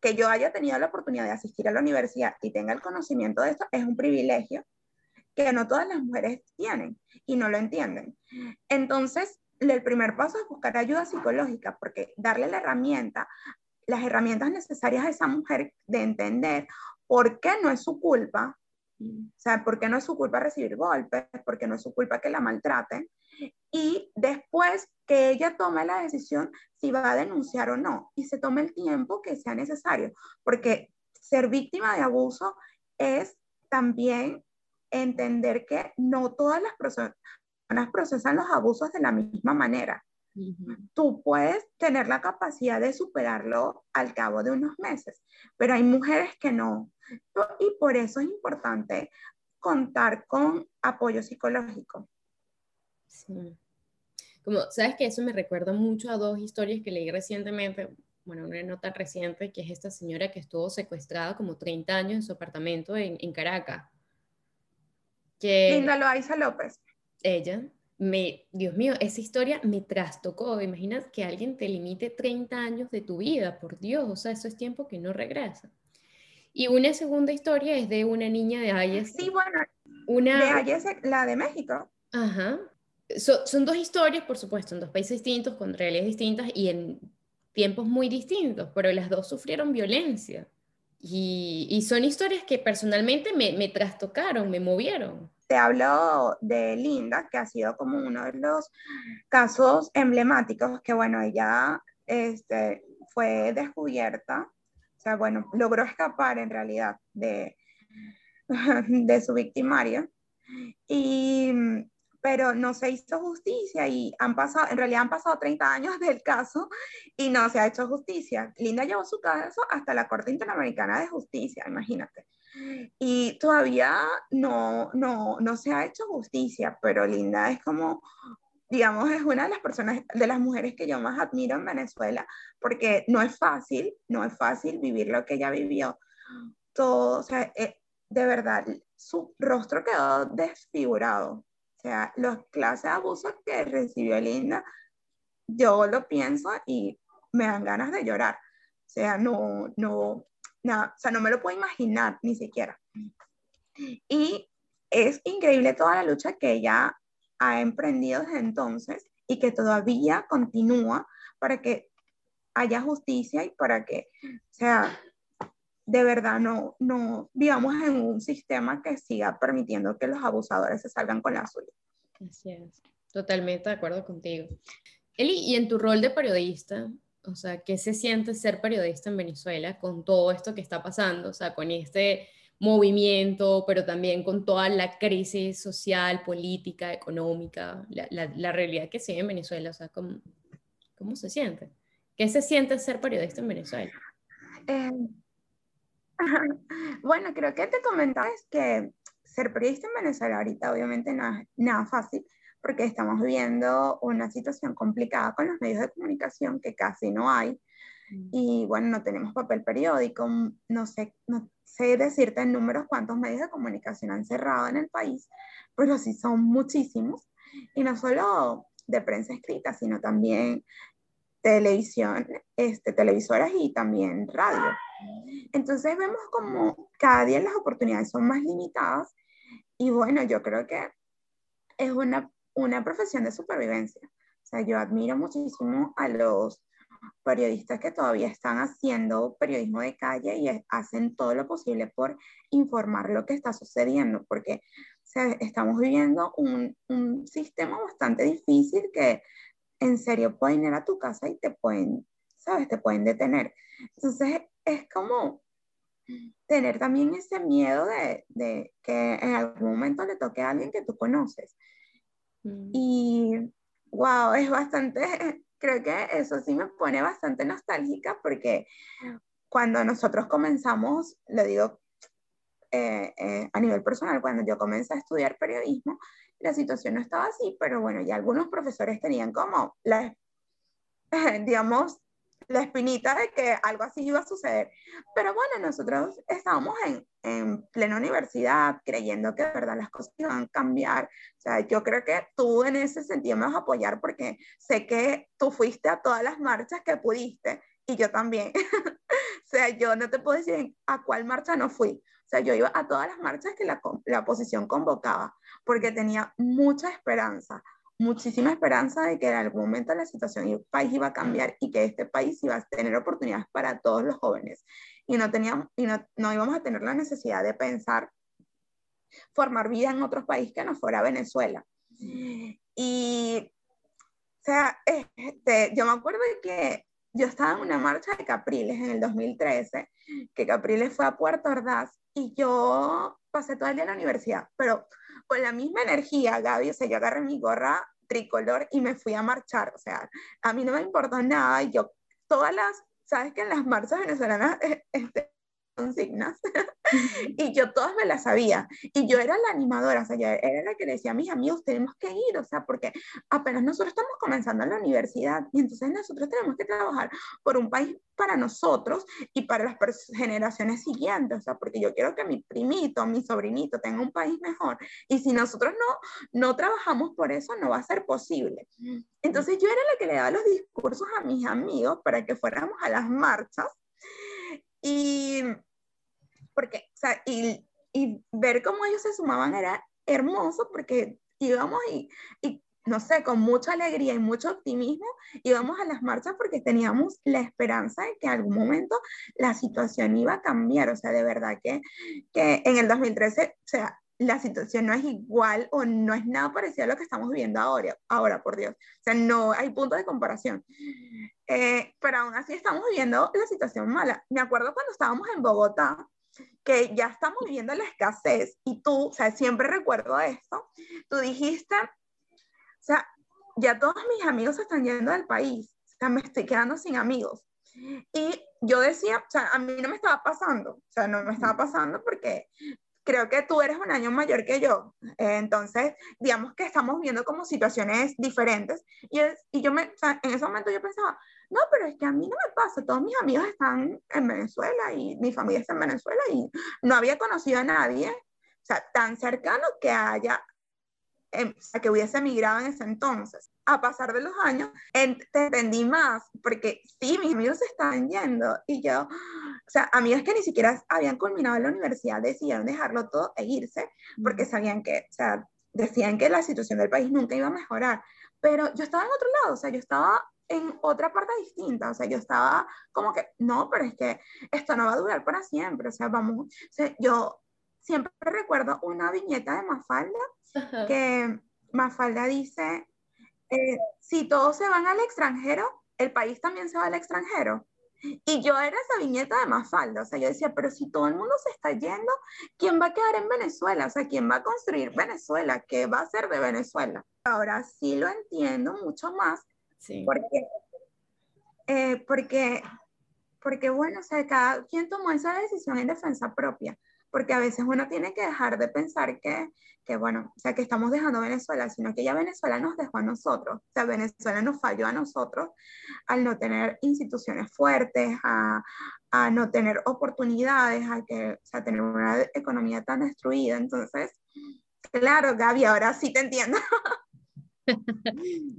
que yo haya tenido la oportunidad de asistir a la universidad y tenga el conocimiento de esto es un privilegio que no todas las mujeres tienen y no lo entienden. Entonces, el primer paso es buscar ayuda psicológica, porque darle la herramienta, las herramientas necesarias a esa mujer de entender por qué no es su culpa o sea, porque no es su culpa recibir golpes, porque no es su culpa que la maltraten. Y después que ella tome la decisión si va a denunciar o no y se tome el tiempo que sea necesario, porque ser víctima de abuso es también entender que no todas las personas procesan los abusos de la misma manera. Tú puedes tener la capacidad de superarlo al cabo de unos meses, pero hay mujeres que no. Y por eso es importante contar con apoyo psicológico. Sí. Como, ¿sabes que Eso me recuerda mucho a dos historias que leí recientemente, bueno, una nota reciente, que es esta señora que estuvo secuestrada como 30 años en su apartamento en, en Caracas. Que, Linda Loaiza López. Ella, me, Dios mío, esa historia me trastocó. Imaginas que alguien te limite 30 años de tu vida, por Dios, o sea, eso es tiempo que no regresa. Y una segunda historia es de una niña de Ayes. Sí, bueno, una... de la de México. Ajá. son dos historias, por supuesto, en dos países distintos, con realidades distintas y en tiempos muy distintos, pero las dos sufrieron violencia. Y, son historias que personalmente me, me trastocaron, me movieron. Te hablo de Linda, que ha sido como uno de los casos emblemáticos, que bueno, ella este, fue descubierta, o sea, bueno, logró escapar en realidad de, de su victimario, y, pero no se hizo justicia y han pasado, en realidad han pasado 30 años del caso y no se ha hecho justicia. Linda llevó su caso hasta la Corte Interamericana de Justicia, imagínate. Y todavía no, no, no se ha hecho justicia, pero Linda es como, digamos, es una de las personas, de las mujeres que yo más admiro en Venezuela, porque no es fácil, no es fácil vivir lo que ella vivió. Todo, o sea, eh, de verdad, su rostro quedó desfigurado. O sea, los clases de abusos que recibió Linda, yo lo pienso y me dan ganas de llorar. O sea, no, no, nada, o sea, no me lo puedo imaginar ni siquiera. Y es increíble toda la lucha que ella ha emprendido desde entonces y que todavía continúa para que haya justicia y para que, o sea, de verdad no, no vivamos en un sistema que siga permitiendo que los abusadores se salgan con la suya. Así es, totalmente de acuerdo contigo. Eli, y en tu rol de periodista, o sea, ¿qué se siente ser periodista en Venezuela con todo esto que está pasando? O sea, con este movimiento, pero también con toda la crisis social, política, económica, la, la, realidad que sigue en Venezuela. O sea, ¿cómo, ¿cómo, se siente? ¿Qué se siente ser periodista en Venezuela? Eh, bueno, creo que te comentaba es que ser periodista en Venezuela ahorita obviamente no es nada fácil porque estamos viviendo una situación complicada con los medios de comunicación que casi no hay. Mm. Y bueno, no tenemos papel periódico, no sé, no sé decirte en números cuántos medios de comunicación han cerrado en el país, pero sí son muchísimos. Y no solo de prensa escrita, sino también televisión, este, televisoras y también radio. Entonces vemos como cada día las oportunidades son más limitadas y bueno, yo creo que es una una profesión de supervivencia. O sea, yo admiro muchísimo a los periodistas que todavía están haciendo periodismo de calle y hacen todo lo posible por informar lo que está sucediendo, porque o sea, estamos viviendo un, un, sistema bastante difícil que en serio pueden ir a tu casa y te pueden, ¿sabes? Te pueden detener. Entonces es como tener también ese miedo de, de que en algún momento le toque a alguien que tú conoces. Mm. Y wow, es bastante, creo que eso sí me pone bastante nostálgica porque cuando nosotros comenzamos, lo digo eh, eh, a nivel personal, cuando yo comencé a estudiar periodismo, la situación no estaba así, pero bueno, ya algunos profesores tenían como la, digamos, la espinita de que algo así iba a suceder. Pero bueno, nosotros estábamos en, en plena universidad creyendo que de verdad las cosas iban a cambiar. O sea, yo creo que tú en ese sentido me vas a apoyar porque sé que tú fuiste a todas las marchas que pudiste y yo también. o sea, yo no te puedo decir a cuál marcha no fui. O sea, yo iba a todas las marchas que la, la oposición convocaba porque tenía mucha esperanza muchísima esperanza de que en algún momento la situación y el país iba a cambiar y que este país iba a tener oportunidades para todos los jóvenes. Y no, teníamos, y no, no íbamos a tener la necesidad de pensar formar vida en otro país que no fuera Venezuela. Y, o sea, este, yo me acuerdo que yo estaba en una marcha de Capriles en el 2013, que Capriles fue a Puerto Ordaz y yo pasé todo el día en la universidad, pero con la misma energía, Gaby, o sea, yo agarré mi gorra tricolor y me fui a marchar, o sea, a mí no me importó nada, y yo, todas las, sabes que en las marchas venezolanas, este, consignas y yo todas me las sabía. Y yo era la animadora, o sea, yo era la que le decía a mis amigos, tenemos que ir, o sea, porque apenas nosotros estamos comenzando en la universidad y entonces nosotros tenemos que trabajar por un país para nosotros y para las generaciones siguientes, o sea, porque yo quiero que mi primito, mi sobrinito tenga un país mejor. Y si nosotros no, no trabajamos por eso, no va a ser posible. Entonces yo era la que le daba los discursos a mis amigos para que fuéramos a las marchas y, porque, o sea, y, y ver cómo ellos se sumaban era hermoso porque íbamos y, y no sé, con mucha alegría y mucho optimismo íbamos a las marchas porque teníamos la esperanza de que en algún momento la situación iba a cambiar. O sea, de verdad que, que en el 2013, o sea, la situación no es igual o no es nada parecido a lo que estamos viviendo ahora, ahora por Dios. O sea, no hay punto de comparación. Eh, pero aún así estamos viviendo la situación mala. Me acuerdo cuando estábamos en Bogotá, que ya estamos viviendo la escasez y tú, o sea, siempre recuerdo esto, tú dijiste, o sea, ya todos mis amigos están yendo del país, o sea, me estoy quedando sin amigos. Y yo decía, o sea, a mí no me estaba pasando, o sea, no me estaba pasando porque creo que tú eres un año mayor que yo, eh, entonces, digamos que estamos viendo como situaciones diferentes. Y, y yo me, o sea, en ese momento yo pensaba, no, pero es que a mí no me pasa, todos mis amigos están en Venezuela y mi familia está en Venezuela y no había conocido a nadie, o sea, tan cercano que haya, em, o sea, que hubiese emigrado en ese entonces. A pasar de los años, entendí más, porque sí, mis amigos se estaban yendo y yo, o sea, amigas que ni siquiera habían culminado la universidad decidieron dejarlo todo e irse porque sabían que, o sea, decían que la situación del país nunca iba a mejorar. Pero yo estaba en otro lado, o sea, yo estaba en otra parte distinta, o sea, yo estaba como que, no, pero es que esto no va a durar para siempre, o sea, vamos, o sea, yo siempre recuerdo una viñeta de Mafalda, que Mafalda dice, eh, si todos se van al extranjero, el país también se va al extranjero. Y yo era esa viñeta de Mafalda, o sea, yo decía, pero si todo el mundo se está yendo, ¿quién va a quedar en Venezuela? O sea, ¿quién va a construir Venezuela? ¿Qué va a hacer de Venezuela? Ahora sí lo entiendo mucho más, sí. porque, eh, porque, porque, bueno, o sea, cada quien tomó esa decisión en defensa propia porque a veces uno tiene que dejar de pensar que, que, bueno, o sea, que estamos dejando Venezuela, sino que ya Venezuela nos dejó a nosotros, o sea, Venezuela nos falló a nosotros al no tener instituciones fuertes, a, a no tener oportunidades, a que, o sea, tener una economía tan destruida. Entonces, claro, Gaby, ahora sí te entiendo.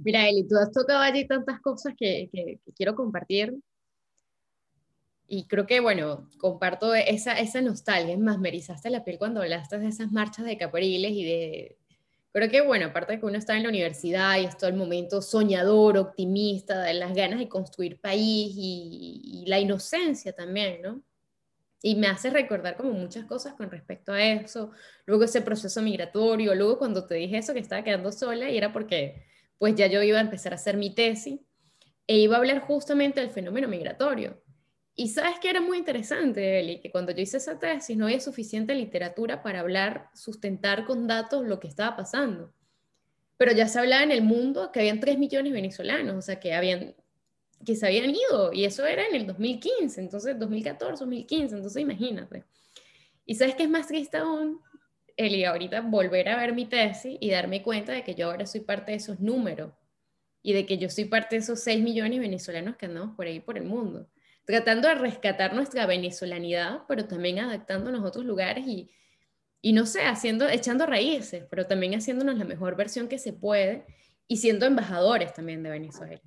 Mira, Eli, tú has tocado allí tantas cosas que, que, que quiero compartir y creo que, bueno, comparto esa, esa nostalgia, es más, me erizaste la piel cuando hablaste de esas marchas de Capriles y de... Creo que, bueno, aparte de que uno está en la universidad y es todo el momento soñador, optimista, de las ganas de construir país y, y la inocencia también, ¿no? Y me hace recordar como muchas cosas con respecto a eso, luego ese proceso migratorio, luego cuando te dije eso que estaba quedando sola y era porque pues ya yo iba a empezar a hacer mi tesis e iba a hablar justamente del fenómeno migratorio y sabes que era muy interesante, Eli, que cuando yo hice esa tesis no había suficiente literatura para hablar, sustentar con datos lo que estaba pasando. Pero ya se hablaba en el mundo que habían 3 millones de venezolanos, o sea, que, habían, que se habían ido, y eso era en el 2015, entonces 2014, 2015, entonces imagínate. Y sabes que es más triste aún, Eli, ahorita volver a ver mi tesis y darme cuenta de que yo ahora soy parte de esos números y de que yo soy parte de esos 6 millones de venezolanos que andamos por ahí por el mundo tratando de rescatar nuestra venezolanidad, pero también adaptándonos a otros lugares y, y no sé, haciendo, echando raíces, pero también haciéndonos la mejor versión que se puede y siendo embajadores también de Venezuela.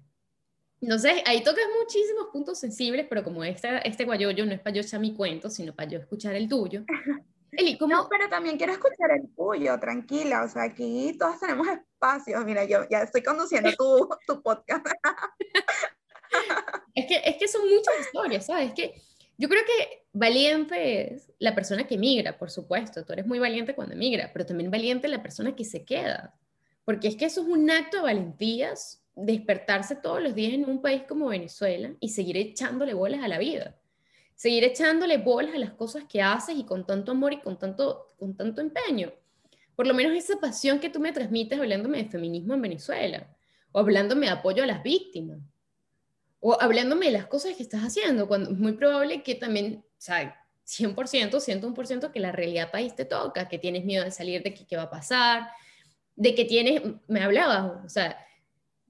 Entonces, ahí tocas muchísimos puntos sensibles, pero como este, este guayoyo no es para yo echar mi cuento, sino para yo escuchar el tuyo. Eli, ¿cómo? No, pero también quiero escuchar el tuyo, tranquila, o sea, aquí todos tenemos espacios, mira, yo ya estoy conduciendo tu, tu podcast. es, que, es que son muchas historias, ¿sabes? Es que yo creo que valiente es la persona que emigra, por supuesto. Tú eres muy valiente cuando emigra, pero también valiente la persona que se queda. Porque es que eso es un acto de valentías, despertarse todos los días en un país como Venezuela y seguir echándole bolas a la vida. Seguir echándole bolas a las cosas que haces y con tanto amor y con tanto, con tanto empeño. Por lo menos esa pasión que tú me transmites hablándome de feminismo en Venezuela o hablándome de apoyo a las víctimas o hablándome de las cosas que estás haciendo, cuando es muy probable que también, o sea, 100%, 101% que la realidad país te toca, que tienes miedo de salir, de qué va a pasar, de que tienes, me hablabas, o sea,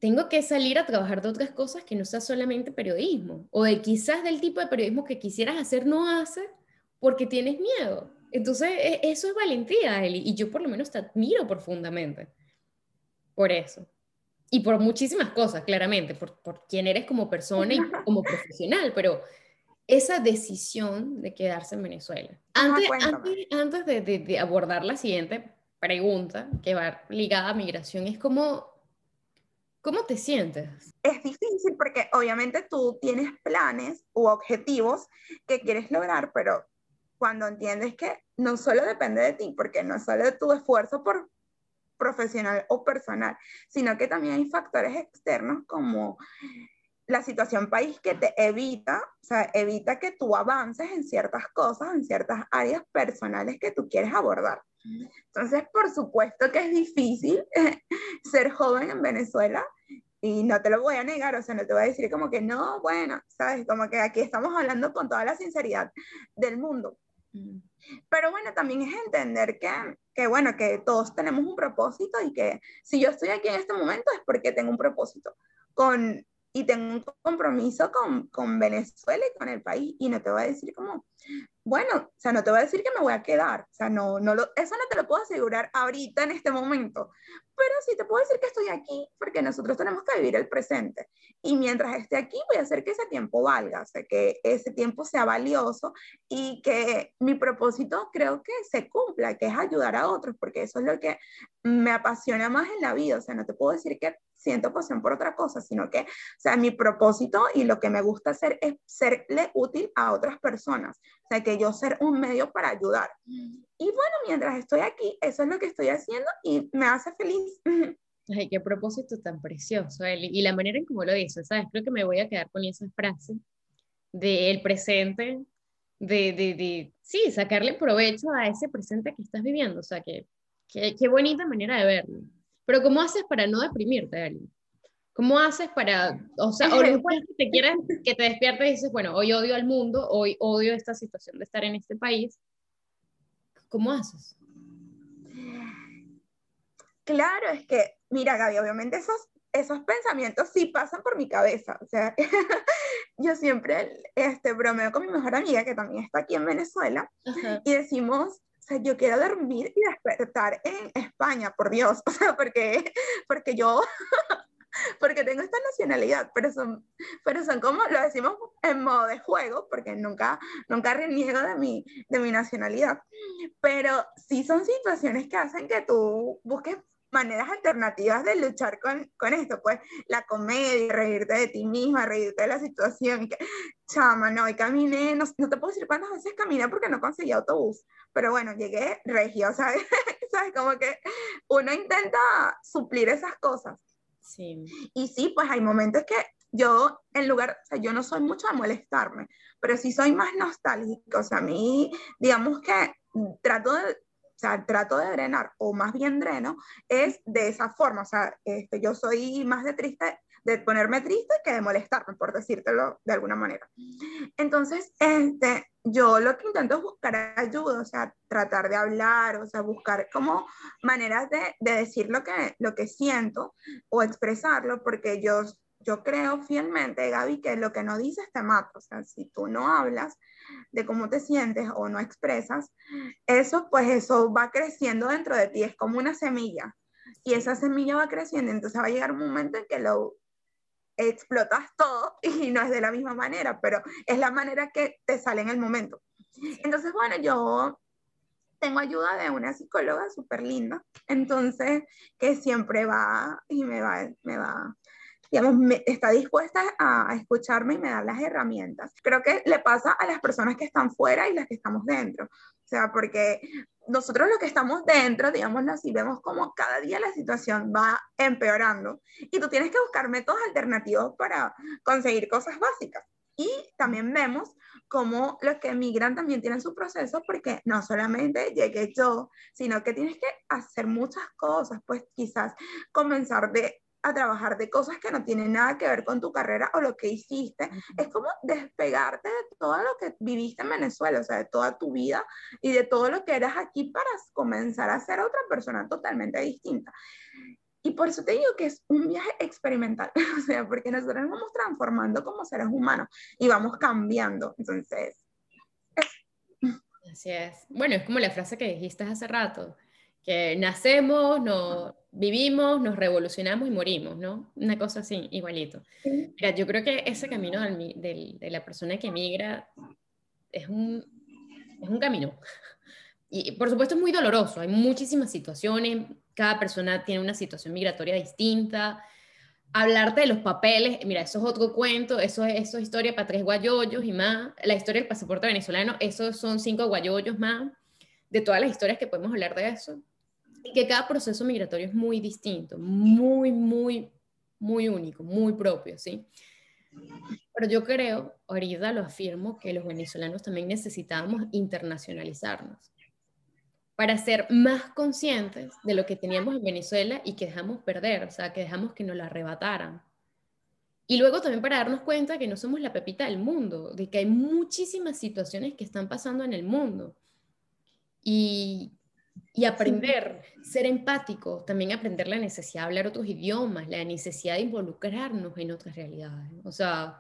tengo que salir a trabajar de otras cosas que no sea solamente periodismo, o de quizás del tipo de periodismo que quisieras hacer no hacer porque tienes miedo. Entonces, e, eso es valentía, Eli, y yo por lo menos te admiro profundamente por eso. Y por muchísimas cosas, claramente, por, por quién eres como persona y como profesional, pero esa decisión de quedarse en Venezuela. Antes, antes, de, de, abordar la siguiente pregunta, que va ligada a migración, es como, ¿cómo te sientes? Es difícil porque obviamente tú tienes planes u objetivos que quieres lograr, pero cuando entiendes que no solo depende de ti, porque no solo de tu esfuerzo por profesional o personal, sino que también hay factores externos como la situación país que te evita, o sea, evita que tú avances en ciertas cosas, en ciertas áreas personales que tú quieres abordar. Entonces, por supuesto que es difícil ser joven en Venezuela y no te lo voy a negar, o sea, no te voy a decir como que no, bueno, sabes, como que aquí estamos hablando con toda la sinceridad del mundo. Pero bueno, también es entender que, que, bueno, que todos tenemos un propósito y que si yo estoy aquí en este momento es porque tengo un propósito. Con, y tengo un compromiso con, con, Venezuela y con el país y no te voy a decir como, bueno, o sea, no te voy a decir que me voy a quedar, o sea, no, no lo, eso no te lo puedo asegurar ahorita en este momento, pero sí te puedo decir que estoy aquí porque nosotros tenemos que vivir el presente y mientras esté aquí voy a hacer que ese tiempo valga, o sea, que ese tiempo sea valioso y que mi propósito creo que se cumpla, que es ayudar a otros, porque eso es lo que me apasiona más en la vida, o sea, no te puedo decir que siento pasión por otra cosa, sino que, o sea, mi propósito y lo que me gusta hacer es serle útil a otras personas, o sea, que yo ser un medio para ayudar. Y bueno, mientras estoy aquí, eso es lo que estoy haciendo y me hace feliz. Ay, qué propósito tan precioso, Eli. Y la manera en cómo lo dices, ¿sabes? Creo que me voy a quedar con esa frase del presente, de, de, de, sí, sacarle provecho a ese presente que estás viviendo. O sea, que, qué bonita manera de verlo. Pero ¿cómo haces para no deprimirte, Ali? ¿Cómo haces para, o sea, o después que te quieras, que te despiertes y dices, bueno, hoy odio al mundo, hoy odio esta situación de estar en este país? ¿Cómo haces? Claro, es que, mira, Gaby, obviamente esos, esos pensamientos sí pasan por mi cabeza. O sea, yo siempre este, bromeo con mi mejor amiga, que también está aquí en Venezuela, y decimos, sea, yo quiero dormir y despertar en España, por Dios, o sea, porque, porque yo, porque tengo esta nacionalidad, pero son, pero son como, lo decimos en modo de juego, porque nunca, nunca reniego de mi, de mi nacionalidad, pero sí son situaciones que hacen que tú busques maneras alternativas de luchar con, con esto, pues la comedia, reírte de ti misma, reírte de la situación, y que, chama, no, y caminé, no, no, te puedo decir cuántas veces caminé porque no conseguí autobús, pero bueno, llegué regio, ¿sabes? ¿sabes? Como que uno intenta suplir esas cosas. Sí. Y sí, pues hay momentos que yo, en lugar, o sea, yo no soy mucho de molestarme, pero sí soy más nostálgico, o sea, a mí, digamos que trato de o sea, trato de drenar, o más bien dreno, es de esa forma. O sea, este, yo soy más de triste, de ponerme triste que de molestarme, por decírtelo de alguna manera. Entonces, este, yo lo que intento es buscar ayuda, o sea, tratar de hablar, o sea, buscar como maneras de, de decir lo que, lo que siento o expresarlo, porque yo yo creo fielmente, Gaby, que lo que no dices te mata. O sea, si tú no hablas de cómo te sientes o no expresas, eso, pues eso va creciendo dentro de ti. Es como una semilla. Y esa semilla va creciendo. Entonces va a llegar un momento en que lo explotas todo y no es de la misma manera, pero es la manera que te sale en el momento. Entonces, bueno, yo tengo ayuda de una psicóloga súper linda, entonces que siempre va y me va, me va digamos, está dispuesta a, escucharme y me da las herramientas. Creo que le pasa a las personas que están fuera y las que estamos dentro. O sea, porque nosotros los que estamos dentro, digámoslo así, vemos como cada día la situación va empeorando y tú tienes que buscar métodos alternativos para conseguir cosas básicas. Y también vemos cómo los que emigran también tienen su proceso porque no solamente llegué yo, sino que tienes que hacer muchas cosas, pues quizás comenzar de a trabajar de cosas que no tienen nada que ver con tu carrera o lo que hiciste. Es como despegarte de todo lo que viviste en Venezuela, o sea, de toda tu vida y de todo lo que eras aquí para comenzar a ser otra persona totalmente distinta. Y por eso te digo que es un viaje experimental, o sea, porque nosotros nos vamos transformando como seres humanos y vamos cambiando. Entonces, Así es. Bueno, es como la frase que dijiste hace rato, que nacemos, nos vivimos, nos revolucionamos y morimos, ¿no? Una cosa así, igualito. Mira, yo creo que ese camino de la persona que emigra es un, es un camino. Y por supuesto es muy doloroso, hay muchísimas situaciones, cada persona tiene una situación migratoria distinta. Hablarte de los papeles, mira, eso es otro cuento, eso, eso es historia para tres guayoyos y más. La historia del pasaporte venezolano, esos son cinco guayoyos más. De todas las historias que podemos hablar de eso, y que cada proceso migratorio es muy distinto, muy, muy, muy único, muy propio, ¿sí? Pero yo creo, ahorita lo afirmo, que los venezolanos también necesitábamos internacionalizarnos para ser más conscientes de lo que teníamos en Venezuela y que dejamos perder, o sea, que dejamos que nos la arrebataran. Y luego también para darnos cuenta que no somos la pepita del mundo, de que hay muchísimas situaciones que están pasando en el mundo. Y, y aprender, ser empático, también aprender la necesidad de hablar otros idiomas, la necesidad de involucrarnos en otras realidades. O sea,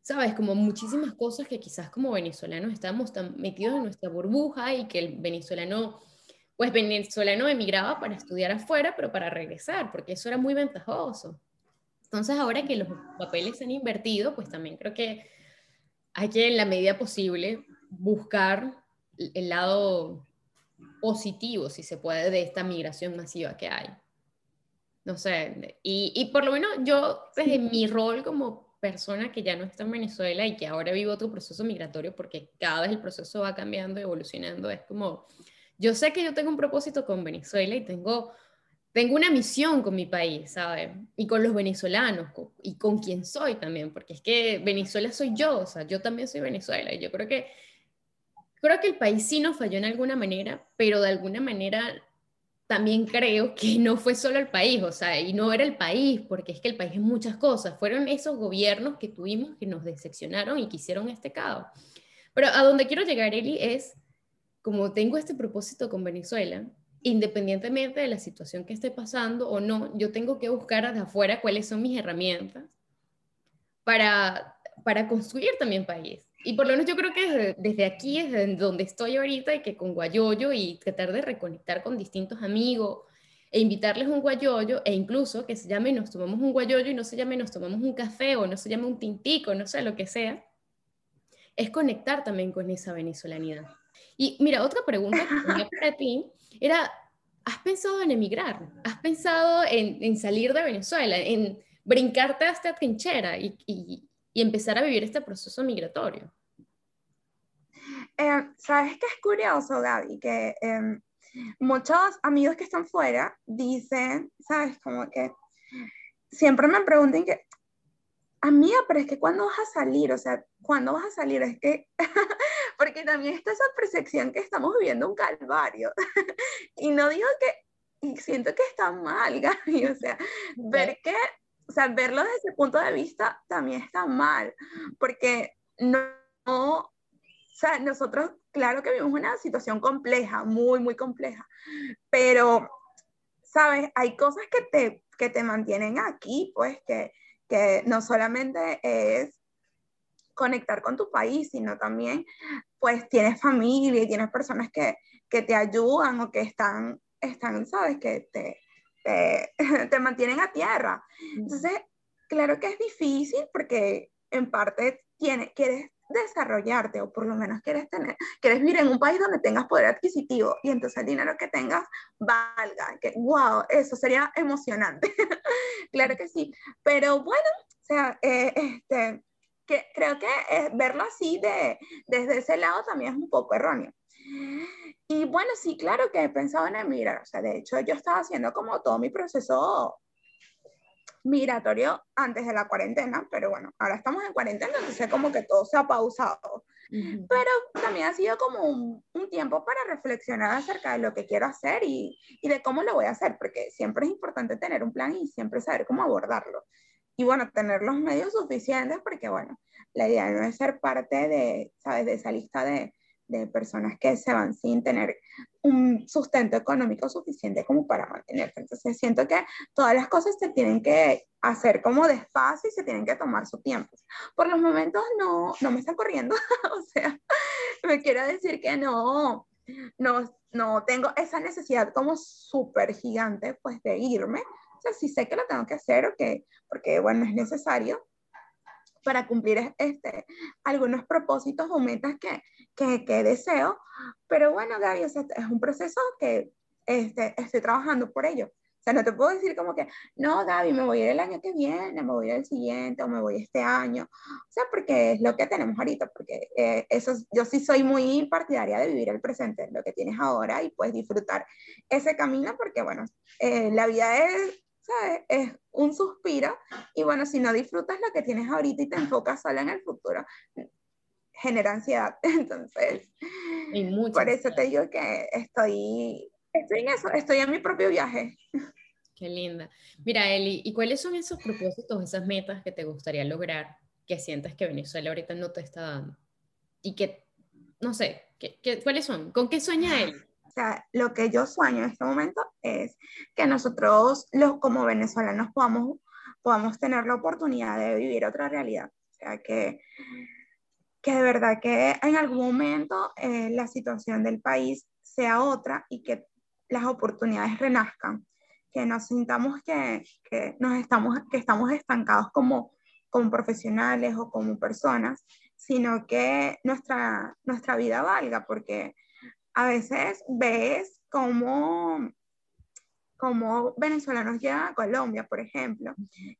sabes, como muchísimas cosas que quizás como venezolanos estamos tan metidos en nuestra burbuja y que el venezolano, pues venezolano emigraba para estudiar afuera, pero para regresar, porque eso era muy ventajoso. Entonces, ahora que los papeles se han invertido, pues también creo que hay que, en la medida posible, buscar el lado positivo, si se puede, de esta migración masiva que hay. No sé, y, y por lo menos yo, desde mi rol como persona que ya no está en Venezuela y que ahora vivo otro proceso migratorio, porque cada vez el proceso va cambiando, evolucionando, es como, yo sé que yo tengo un propósito con Venezuela y tengo, tengo una misión con mi país, ¿sabes? Y con los venezolanos, y con quien soy también, porque es que Venezuela soy yo, o sea, yo también soy Venezuela, y yo creo que creo que el país sí nos falló en alguna manera, pero de alguna manera también creo que no fue solo el país, o sea, y no era el país, porque es que el país es muchas cosas, fueron esos gobiernos que tuvimos que nos decepcionaron y que hicieron este caos. Pero a donde quiero llegar, Eli, es, como tengo este propósito con Venezuela, independientemente de la situación que esté pasando o no, yo tengo que buscar de afuera cuáles son mis herramientas para, para construir también país y por lo menos yo creo que desde, aquí es donde estoy ahorita y que con Guayoyo y tratar de reconectar con distintos amigos e invitarles un guayoyo e incluso que se llame nos tomamos un guayoyo y no se llame nos tomamos un café o no se llame un tintico, no sé, lo que sea, es conectar también con esa venezolanidad. Y mira, otra pregunta que tenía para ti era, ¿has pensado en emigrar? ¿Has pensado en, en salir de Venezuela, en brincarte a esta trinchera y, y, y empezar a vivir este proceso migratorio. Eh, Sabes que es curioso, Gaby, que em, muchos amigos que están fuera dicen, sabes, como que siempre me preguntan que, amiga, pero es que ¿cuándo vas a salir? O sea, ¿cuándo vas a salir? Es que, porque también está esa percepción que estamos viviendo un calvario. y no digo que, siento que está mal, Gaby, o sea, ver que o sea, verlo desde ese punto de vista también está mal, porque no, o sea, nosotros, claro que vivimos una situación compleja, muy, muy compleja, pero, ¿sabes? Hay cosas que te, que te mantienen aquí, pues, que, que no solamente es conectar con tu país, sino también, pues, tienes familia y tienes personas que, que te ayudan o que están, están, ¿sabes? Que te, te, mantienen a tierra. Entonces, claro que es difícil porque en parte tiene, quieres desarrollarte o por lo menos quieres tener, quieres vivir en un país donde tengas poder adquisitivo y entonces el dinero que tengas valga, que wow, eso sería emocionante. claro que sí, pero bueno, o sea, eh, este, que, creo que eh, verlo así de, desde ese lado también es un poco erróneo. Y bueno, sí, claro que he pensado en emigrar. O sea, de hecho, yo estaba haciendo como todo mi proceso migratorio antes de la cuarentena, pero bueno, ahora estamos en cuarentena, entonces como que todo se ha pausado. pero también ha sido como un, un, tiempo para reflexionar acerca de lo que quiero hacer y, y, de cómo lo voy a hacer, porque siempre es importante tener un plan y siempre saber cómo abordarlo. Y bueno, tener los medios suficientes, porque bueno, la idea no es ser parte de, ¿sabes?, de esa lista de, de personas que se van sin tener un sustento económico suficiente como para mantenerse. Entonces siento que todas las cosas se tienen que hacer como despacio y se tienen que tomar su tiempo. Por los momentos no, no me está corriendo, o sea, me quiero decir que no, no, no tengo esa necesidad como súper gigante pues de irme. O sea, sí sé que lo tengo que hacer o que, porque bueno, es necesario, para cumplir este, algunos propósitos o metas que, que, que deseo. Pero bueno, Gaby, es un proceso que este, estoy trabajando por ello. O sea, no te puedo decir como que, no, Gaby, me voy a ir el año que viene, me voy a ir el siguiente o me voy este año. O sea, porque es lo que tenemos ahorita, porque eh, eso, yo sí soy muy partidaria de vivir el presente, lo que tienes ahora y puedes disfrutar ese camino, porque bueno, eh, la vida es ¿sabes? Es un suspiro y bueno, si no disfrutas lo que tienes ahorita y te enfocas solo en el futuro, genera ansiedad. Entonces, por eso te digo que estoy, estoy en eso, estoy en mi propio viaje. Qué linda. Mira, Eli, ¿y cuáles son esos propósitos, esas metas que te gustaría lograr que sientas que Venezuela ahorita no te está dando? Y que, no sé, ¿qué, cuáles son? ¿Con qué sueña Eli? Sea, lo que yo sueño en este momento es que nosotros, los como venezolanos, podamos, podamos tener la oportunidad de vivir otra realidad. O sea, que, que de verdad que en algún momento eh, la situación del país sea otra y que las oportunidades renazcan, que nos sintamos que, que, nos estamos, que estamos estancados como, como profesionales o como personas, sino que nuestra, nuestra vida valga, porque a veces ves cómo, cómo venezolanos llegan a Colombia, por ejemplo,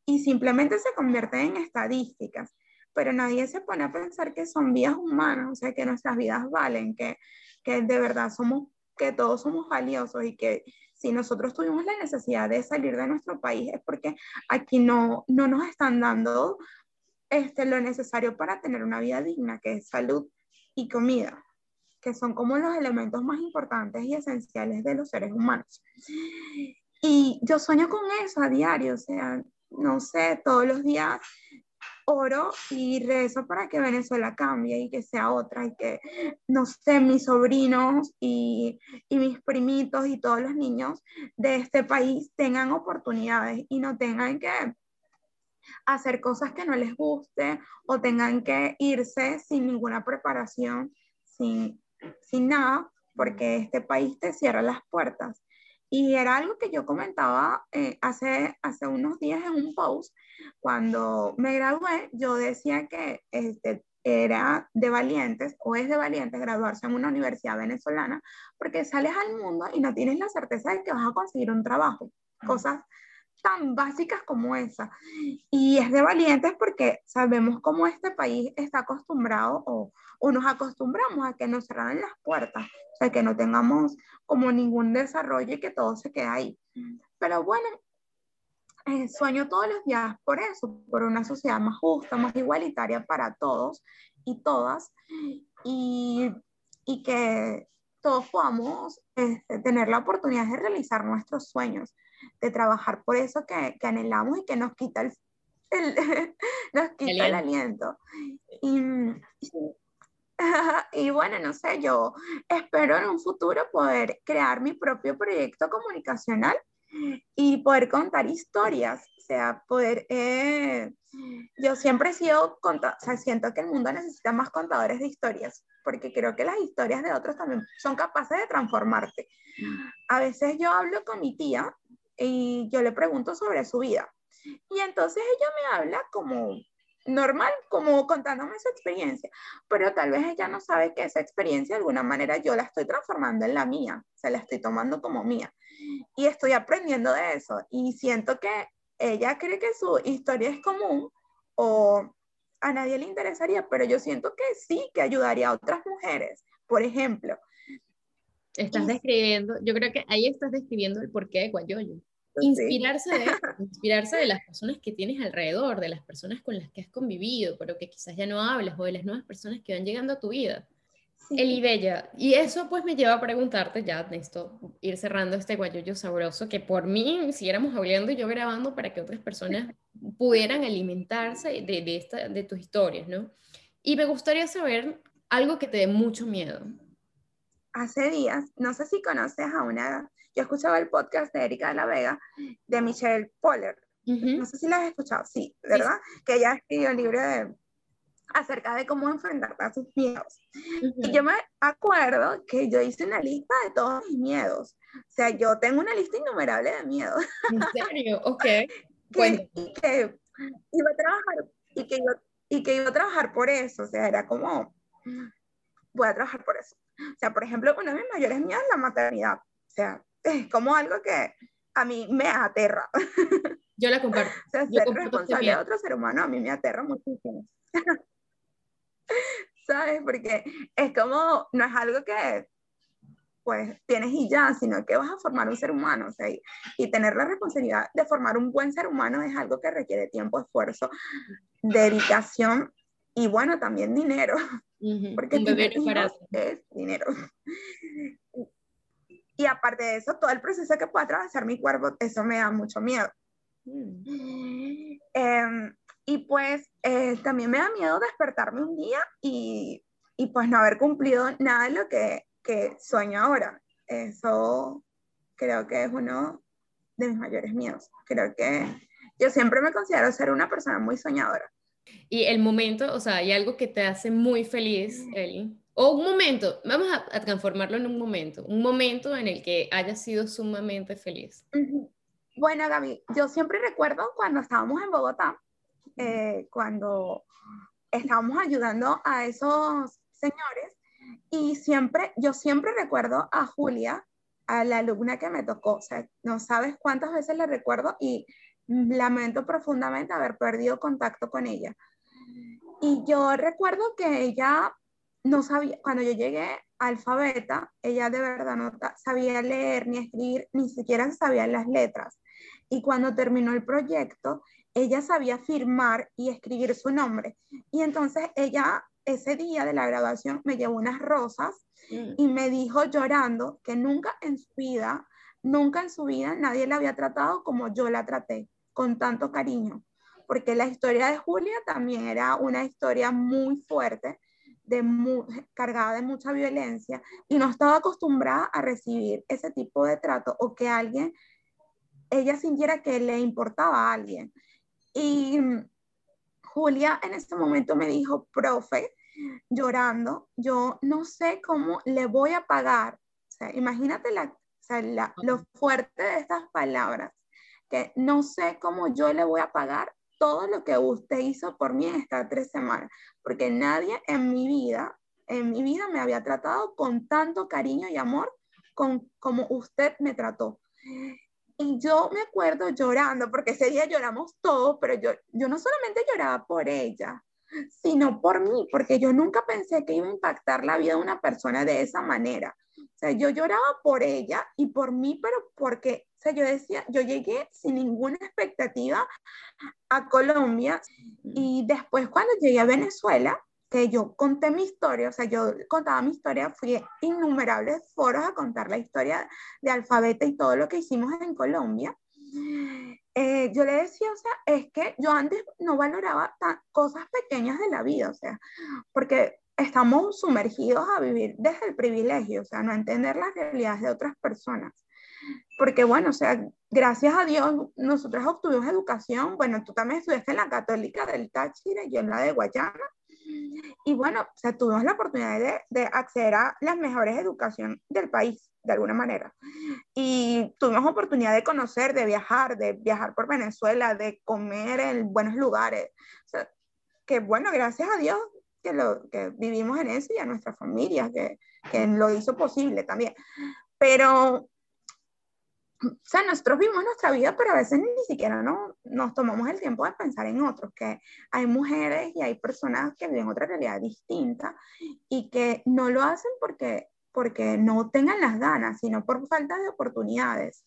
y simplemente se convierten en estadísticas, pero nadie se pone a pensar que son vidas humanas, o sea, que nuestras vidas valen, que, que de verdad somos, que todos somos valiosos y que si nosotros tuvimos la necesidad de salir de nuestro país es porque aquí no, no nos están dando este, lo necesario para tener una vida digna, que es salud y comida que son como los elementos más importantes y esenciales de los seres humanos. Y yo sueño con eso a diario, o sea, no sé, todos los días oro y rezo para que Venezuela cambie y que sea otra y que, no sé, mis sobrinos y, y, mis primitos y todos los niños de este país tengan oportunidades y no tengan que hacer cosas que no les guste o tengan que irse sin ninguna preparación, sin sin nada, porque este país te cierra las puertas. Y era algo que yo comentaba eh, hace, hace unos días en un post. Cuando me gradué, yo decía que este, era de valientes o es de valientes graduarse en una universidad venezolana porque sales al mundo y no tienes la certeza de que vas a conseguir un trabajo. Cosas tan básicas como esa. Y es de valientes porque sabemos cómo este país está acostumbrado o, o nos acostumbramos a que nos cerraran las puertas, o sea, que no tengamos como ningún desarrollo y que todo se quede ahí. Pero bueno, eh, sueño todos los días por eso, por una sociedad más justa, más igualitaria para todos y todas, y, y que todos podamos este, tener la oportunidad de realizar nuestros sueños de trabajar por eso que, que anhelamos y que nos quita el, nos quita el, aliento. Y, y, bueno, no sé, yo espero en un futuro poder crear mi propio proyecto comunicacional y poder contar historias, o sea, poder, eh, yo siempre he sido, o sea, siento que el mundo necesita más contadores de historias, porque creo que las historias de otros también son capaces de transformarte. A veces yo hablo con mi tía y yo le pregunto sobre su vida. Y entonces ella me habla como normal, como contándome su experiencia, pero tal vez ella no sabe que esa experiencia de alguna manera yo la estoy transformando en la mía, se la estoy tomando como mía. Y estoy aprendiendo de eso y siento que ella cree que su historia es común o a nadie le interesaría, pero yo siento que sí, que ayudaría a otras mujeres. Por ejemplo, Estás describiendo, yo creo que ahí estás describiendo el porqué de Guayoyo. inspirarse, de, inspirarse de las personas que tienes alrededor, de las personas con las que has convivido, pero que quizás ya no hablas, o de las nuevas personas que van llegando a tu vida. Eli Bella, y eso pues me lleva a preguntarte ya, esto, ir cerrando este guayullo sabroso, que por mí siguiéramos hablando y yo grabando para que otras personas pudieran alimentarse de, de, esta, de tus historias, ¿no? Y me gustaría saber algo que te dé mucho miedo. Hace días, no sé si conoces a una, yo escuchaba el podcast de Erika de la Vega, de Michelle Poller. No sé si la has escuchado, sí, ¿verdad? Que ella escribió el libro de acerca de cómo enfrentarte a sus miedos. Y yo me acuerdo que yo hice una lista de todos mis miedos. O sea, yo tengo una lista innumerable de miedos. ¿En serio? Ok. que, y que iba a trabajar, y que, yo, y que iba a trabajar por eso. O sea, era como, voy a trabajar por eso. O sea, por ejemplo, uno de mis mayores miedos es la maternidad. O sea, es como algo que a mí me aterra. Yo la comparto. o sea, ser responsable de otro ser humano a mí me aterra muchísimo. ¿Sabes? Porque es como, no es algo que pues tienes y ya, sino que vas a formar un ser humano, o sea, y, tener la responsabilidad de formar un buen ser humano es algo que requiere tiempo, esfuerzo, dedicación y bueno, también dinero, porque es dinero. Y aparte de eso, todo el proceso que pueda atravesar mi cuerpo, eso me da mucho miedo. Mm. Em, y pues eh, también me da miedo despertarme un día y, y, pues no haber cumplido nada de lo que, que sueño ahora. Eso creo que es uno de mis mayores miedos. Creo que yo siempre me considero ser una persona muy soñadora. Y el momento, o sea, hay algo que te hace muy feliz, Eli. O un momento, vamos a, a transformarlo en un momento, un momento en el que hayas sido sumamente feliz. Bueno, Gaby, yo siempre recuerdo cuando estábamos en Bogotá, eh, cuando estábamos ayudando a esos señores y siempre, yo siempre recuerdo a Julia, a la alumna que me tocó, o sea, no sabes cuántas veces la recuerdo y lamento profundamente haber perdido contacto con ella. Y yo recuerdo que ella no sabía, cuando yo llegué alfabeta, ella de verdad no sabía leer ni escribir, ni siquiera sabía las letras. Y cuando terminó el proyecto, ella sabía firmar y escribir su nombre. Y entonces ella ese día de la graduación me llevó unas rosas mm. y me dijo llorando que nunca en su vida, nunca en su vida nadie la había tratado como yo la traté, con tanto cariño. Porque la historia de Julia también era una historia muy fuerte, cargada de mucha violencia y no estaba acostumbrada a recibir ese tipo de trato o que alguien, ella sintiera que le importaba a alguien. Y Julia en ese momento me dijo, profe, llorando, yo no sé cómo le voy a pagar. O sea, imagínate la, lo fuerte de estas palabras, no sé cómo yo le voy a pagar todo lo que usted hizo por mí en estas tres semanas, porque nadie en mi vida, en mi vida me había tratado con tanto cariño y amor como usted me trató. Y yo me acuerdo llorando, porque ese día lloramos todos, pero yo, yo no solamente lloraba por ella, sino por mí, porque yo nunca pensé que iba a impactar la vida de una persona de esa manera. O sea, yo lloraba por ella y por mí, pero porque, sea, yo decía, yo llegué sin ninguna expectativa a Colombia y después cuando llegué a Venezuela, que yo conté mi historia, o sea, yo contaba mi historia, fui a innumerables foros a contar la historia de Alfabeta y todo lo que hicimos en Colombia. Eh, yo le decía, o sea, es que yo antes no valoraba cosas pequeñas de la vida, o sea, porque estamos sumergidos a vivir desde el privilegio, o sea, no entender las realidades de otras personas. Porque bueno, o sea, gracias a Dios nosotros obtuvimos educación, bueno, tú también estudiaste en la católica del Táchira y en la de Guayana, y bueno, o sea, tuvimos la oportunidad de, de, acceder a las mejores educación del país, de alguna manera. Y tuvimos oportunidad de conocer, de viajar, de viajar por Venezuela, de comer en buenos lugares. O sea, que bueno, gracias a Dios que, lo, que vivimos en eso y a nuestra familia que, que lo hizo posible también. Pero o sea, nosotros vivimos nuestra vida, pero a veces ni siquiera no, nos tomamos el tiempo de pensar en otros, que hay mujeres y hay personas que viven otra realidad distinta y que no lo hacen porque, porque no tengan las ganas, sino por falta de oportunidades.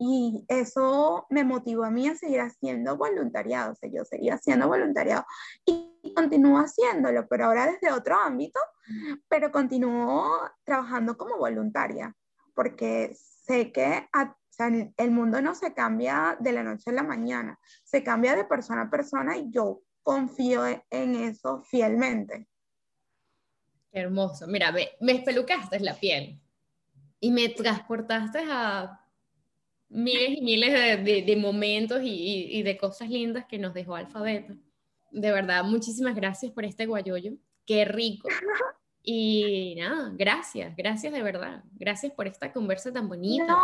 Y eso me motivó a mí a seguir haciendo voluntariado, o sea, yo seguía haciendo voluntariado y continúo haciéndolo, pero ahora desde otro ámbito, pero continúo trabajando como voluntaria, porque sé que el mundo no se cambia de la noche a la mañana, se cambia de persona a persona y yo confío en eso fielmente. Qué hermoso. Mira, me, me espelucaste la piel y me transportaste a miles y miles de, momentos y, de cosas lindas que nos dejó Alfabeto. De verdad, muchísimas gracias por este guayoyo. Qué rico. Y nada, gracias, gracias de verdad. Gracias por esta conversa tan bonita.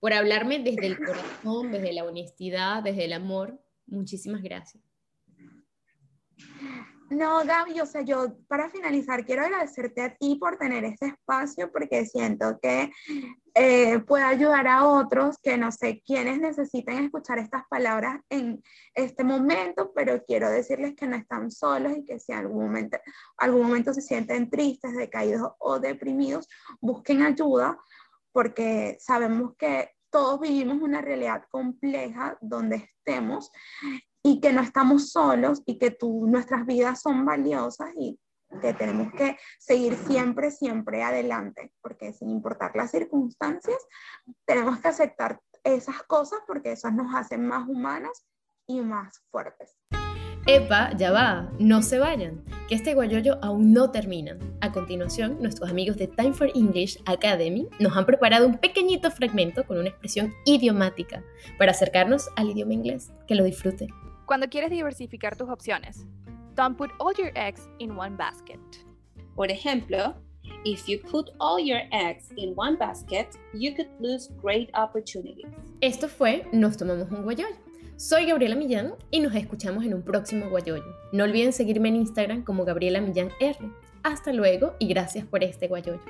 Por hablarme desde el corazón, desde la honestidad, desde el amor. Muchísimas gracias. No, Gaby, o sea, yo para finalizar quiero agradecerte a ti por tener este espacio porque siento que eh, puede ayudar a otros que no sé quiénes necesiten escuchar estas palabras en este momento, pero quiero decirles que no están solos y que si algún momento, algún momento se sienten tristes, decaídos o deprimidos, busquen ayuda porque sabemos que todos vivimos una realidad compleja donde estemos y que no estamos solos y que tú, nuestras vidas son valiosas y que tenemos que seguir siempre, siempre adelante, porque sin importar las circunstancias, tenemos que aceptar esas cosas porque esas nos hacen más humanas y más fuertes. Epa, ya va, no se vayan, que este guayoyo aún no termina. A continuación, nuestros amigos de Time for English Academy nos han preparado un pequeñito fragmento con una expresión idiomática para acercarnos al idioma inglés. Que lo disfruten. Cuando quieres diversificar tus opciones, don't put all your eggs in one basket. Por ejemplo, if you put all your eggs in one basket, you could lose great opportunities. Esto fue Nos tomamos un guayoyo. Soy Gabriela Millán y nos escuchamos en un próximo guayoyo. No olviden seguirme en Instagram como Gabriela Millán R. Hasta luego y gracias por este guayoyo.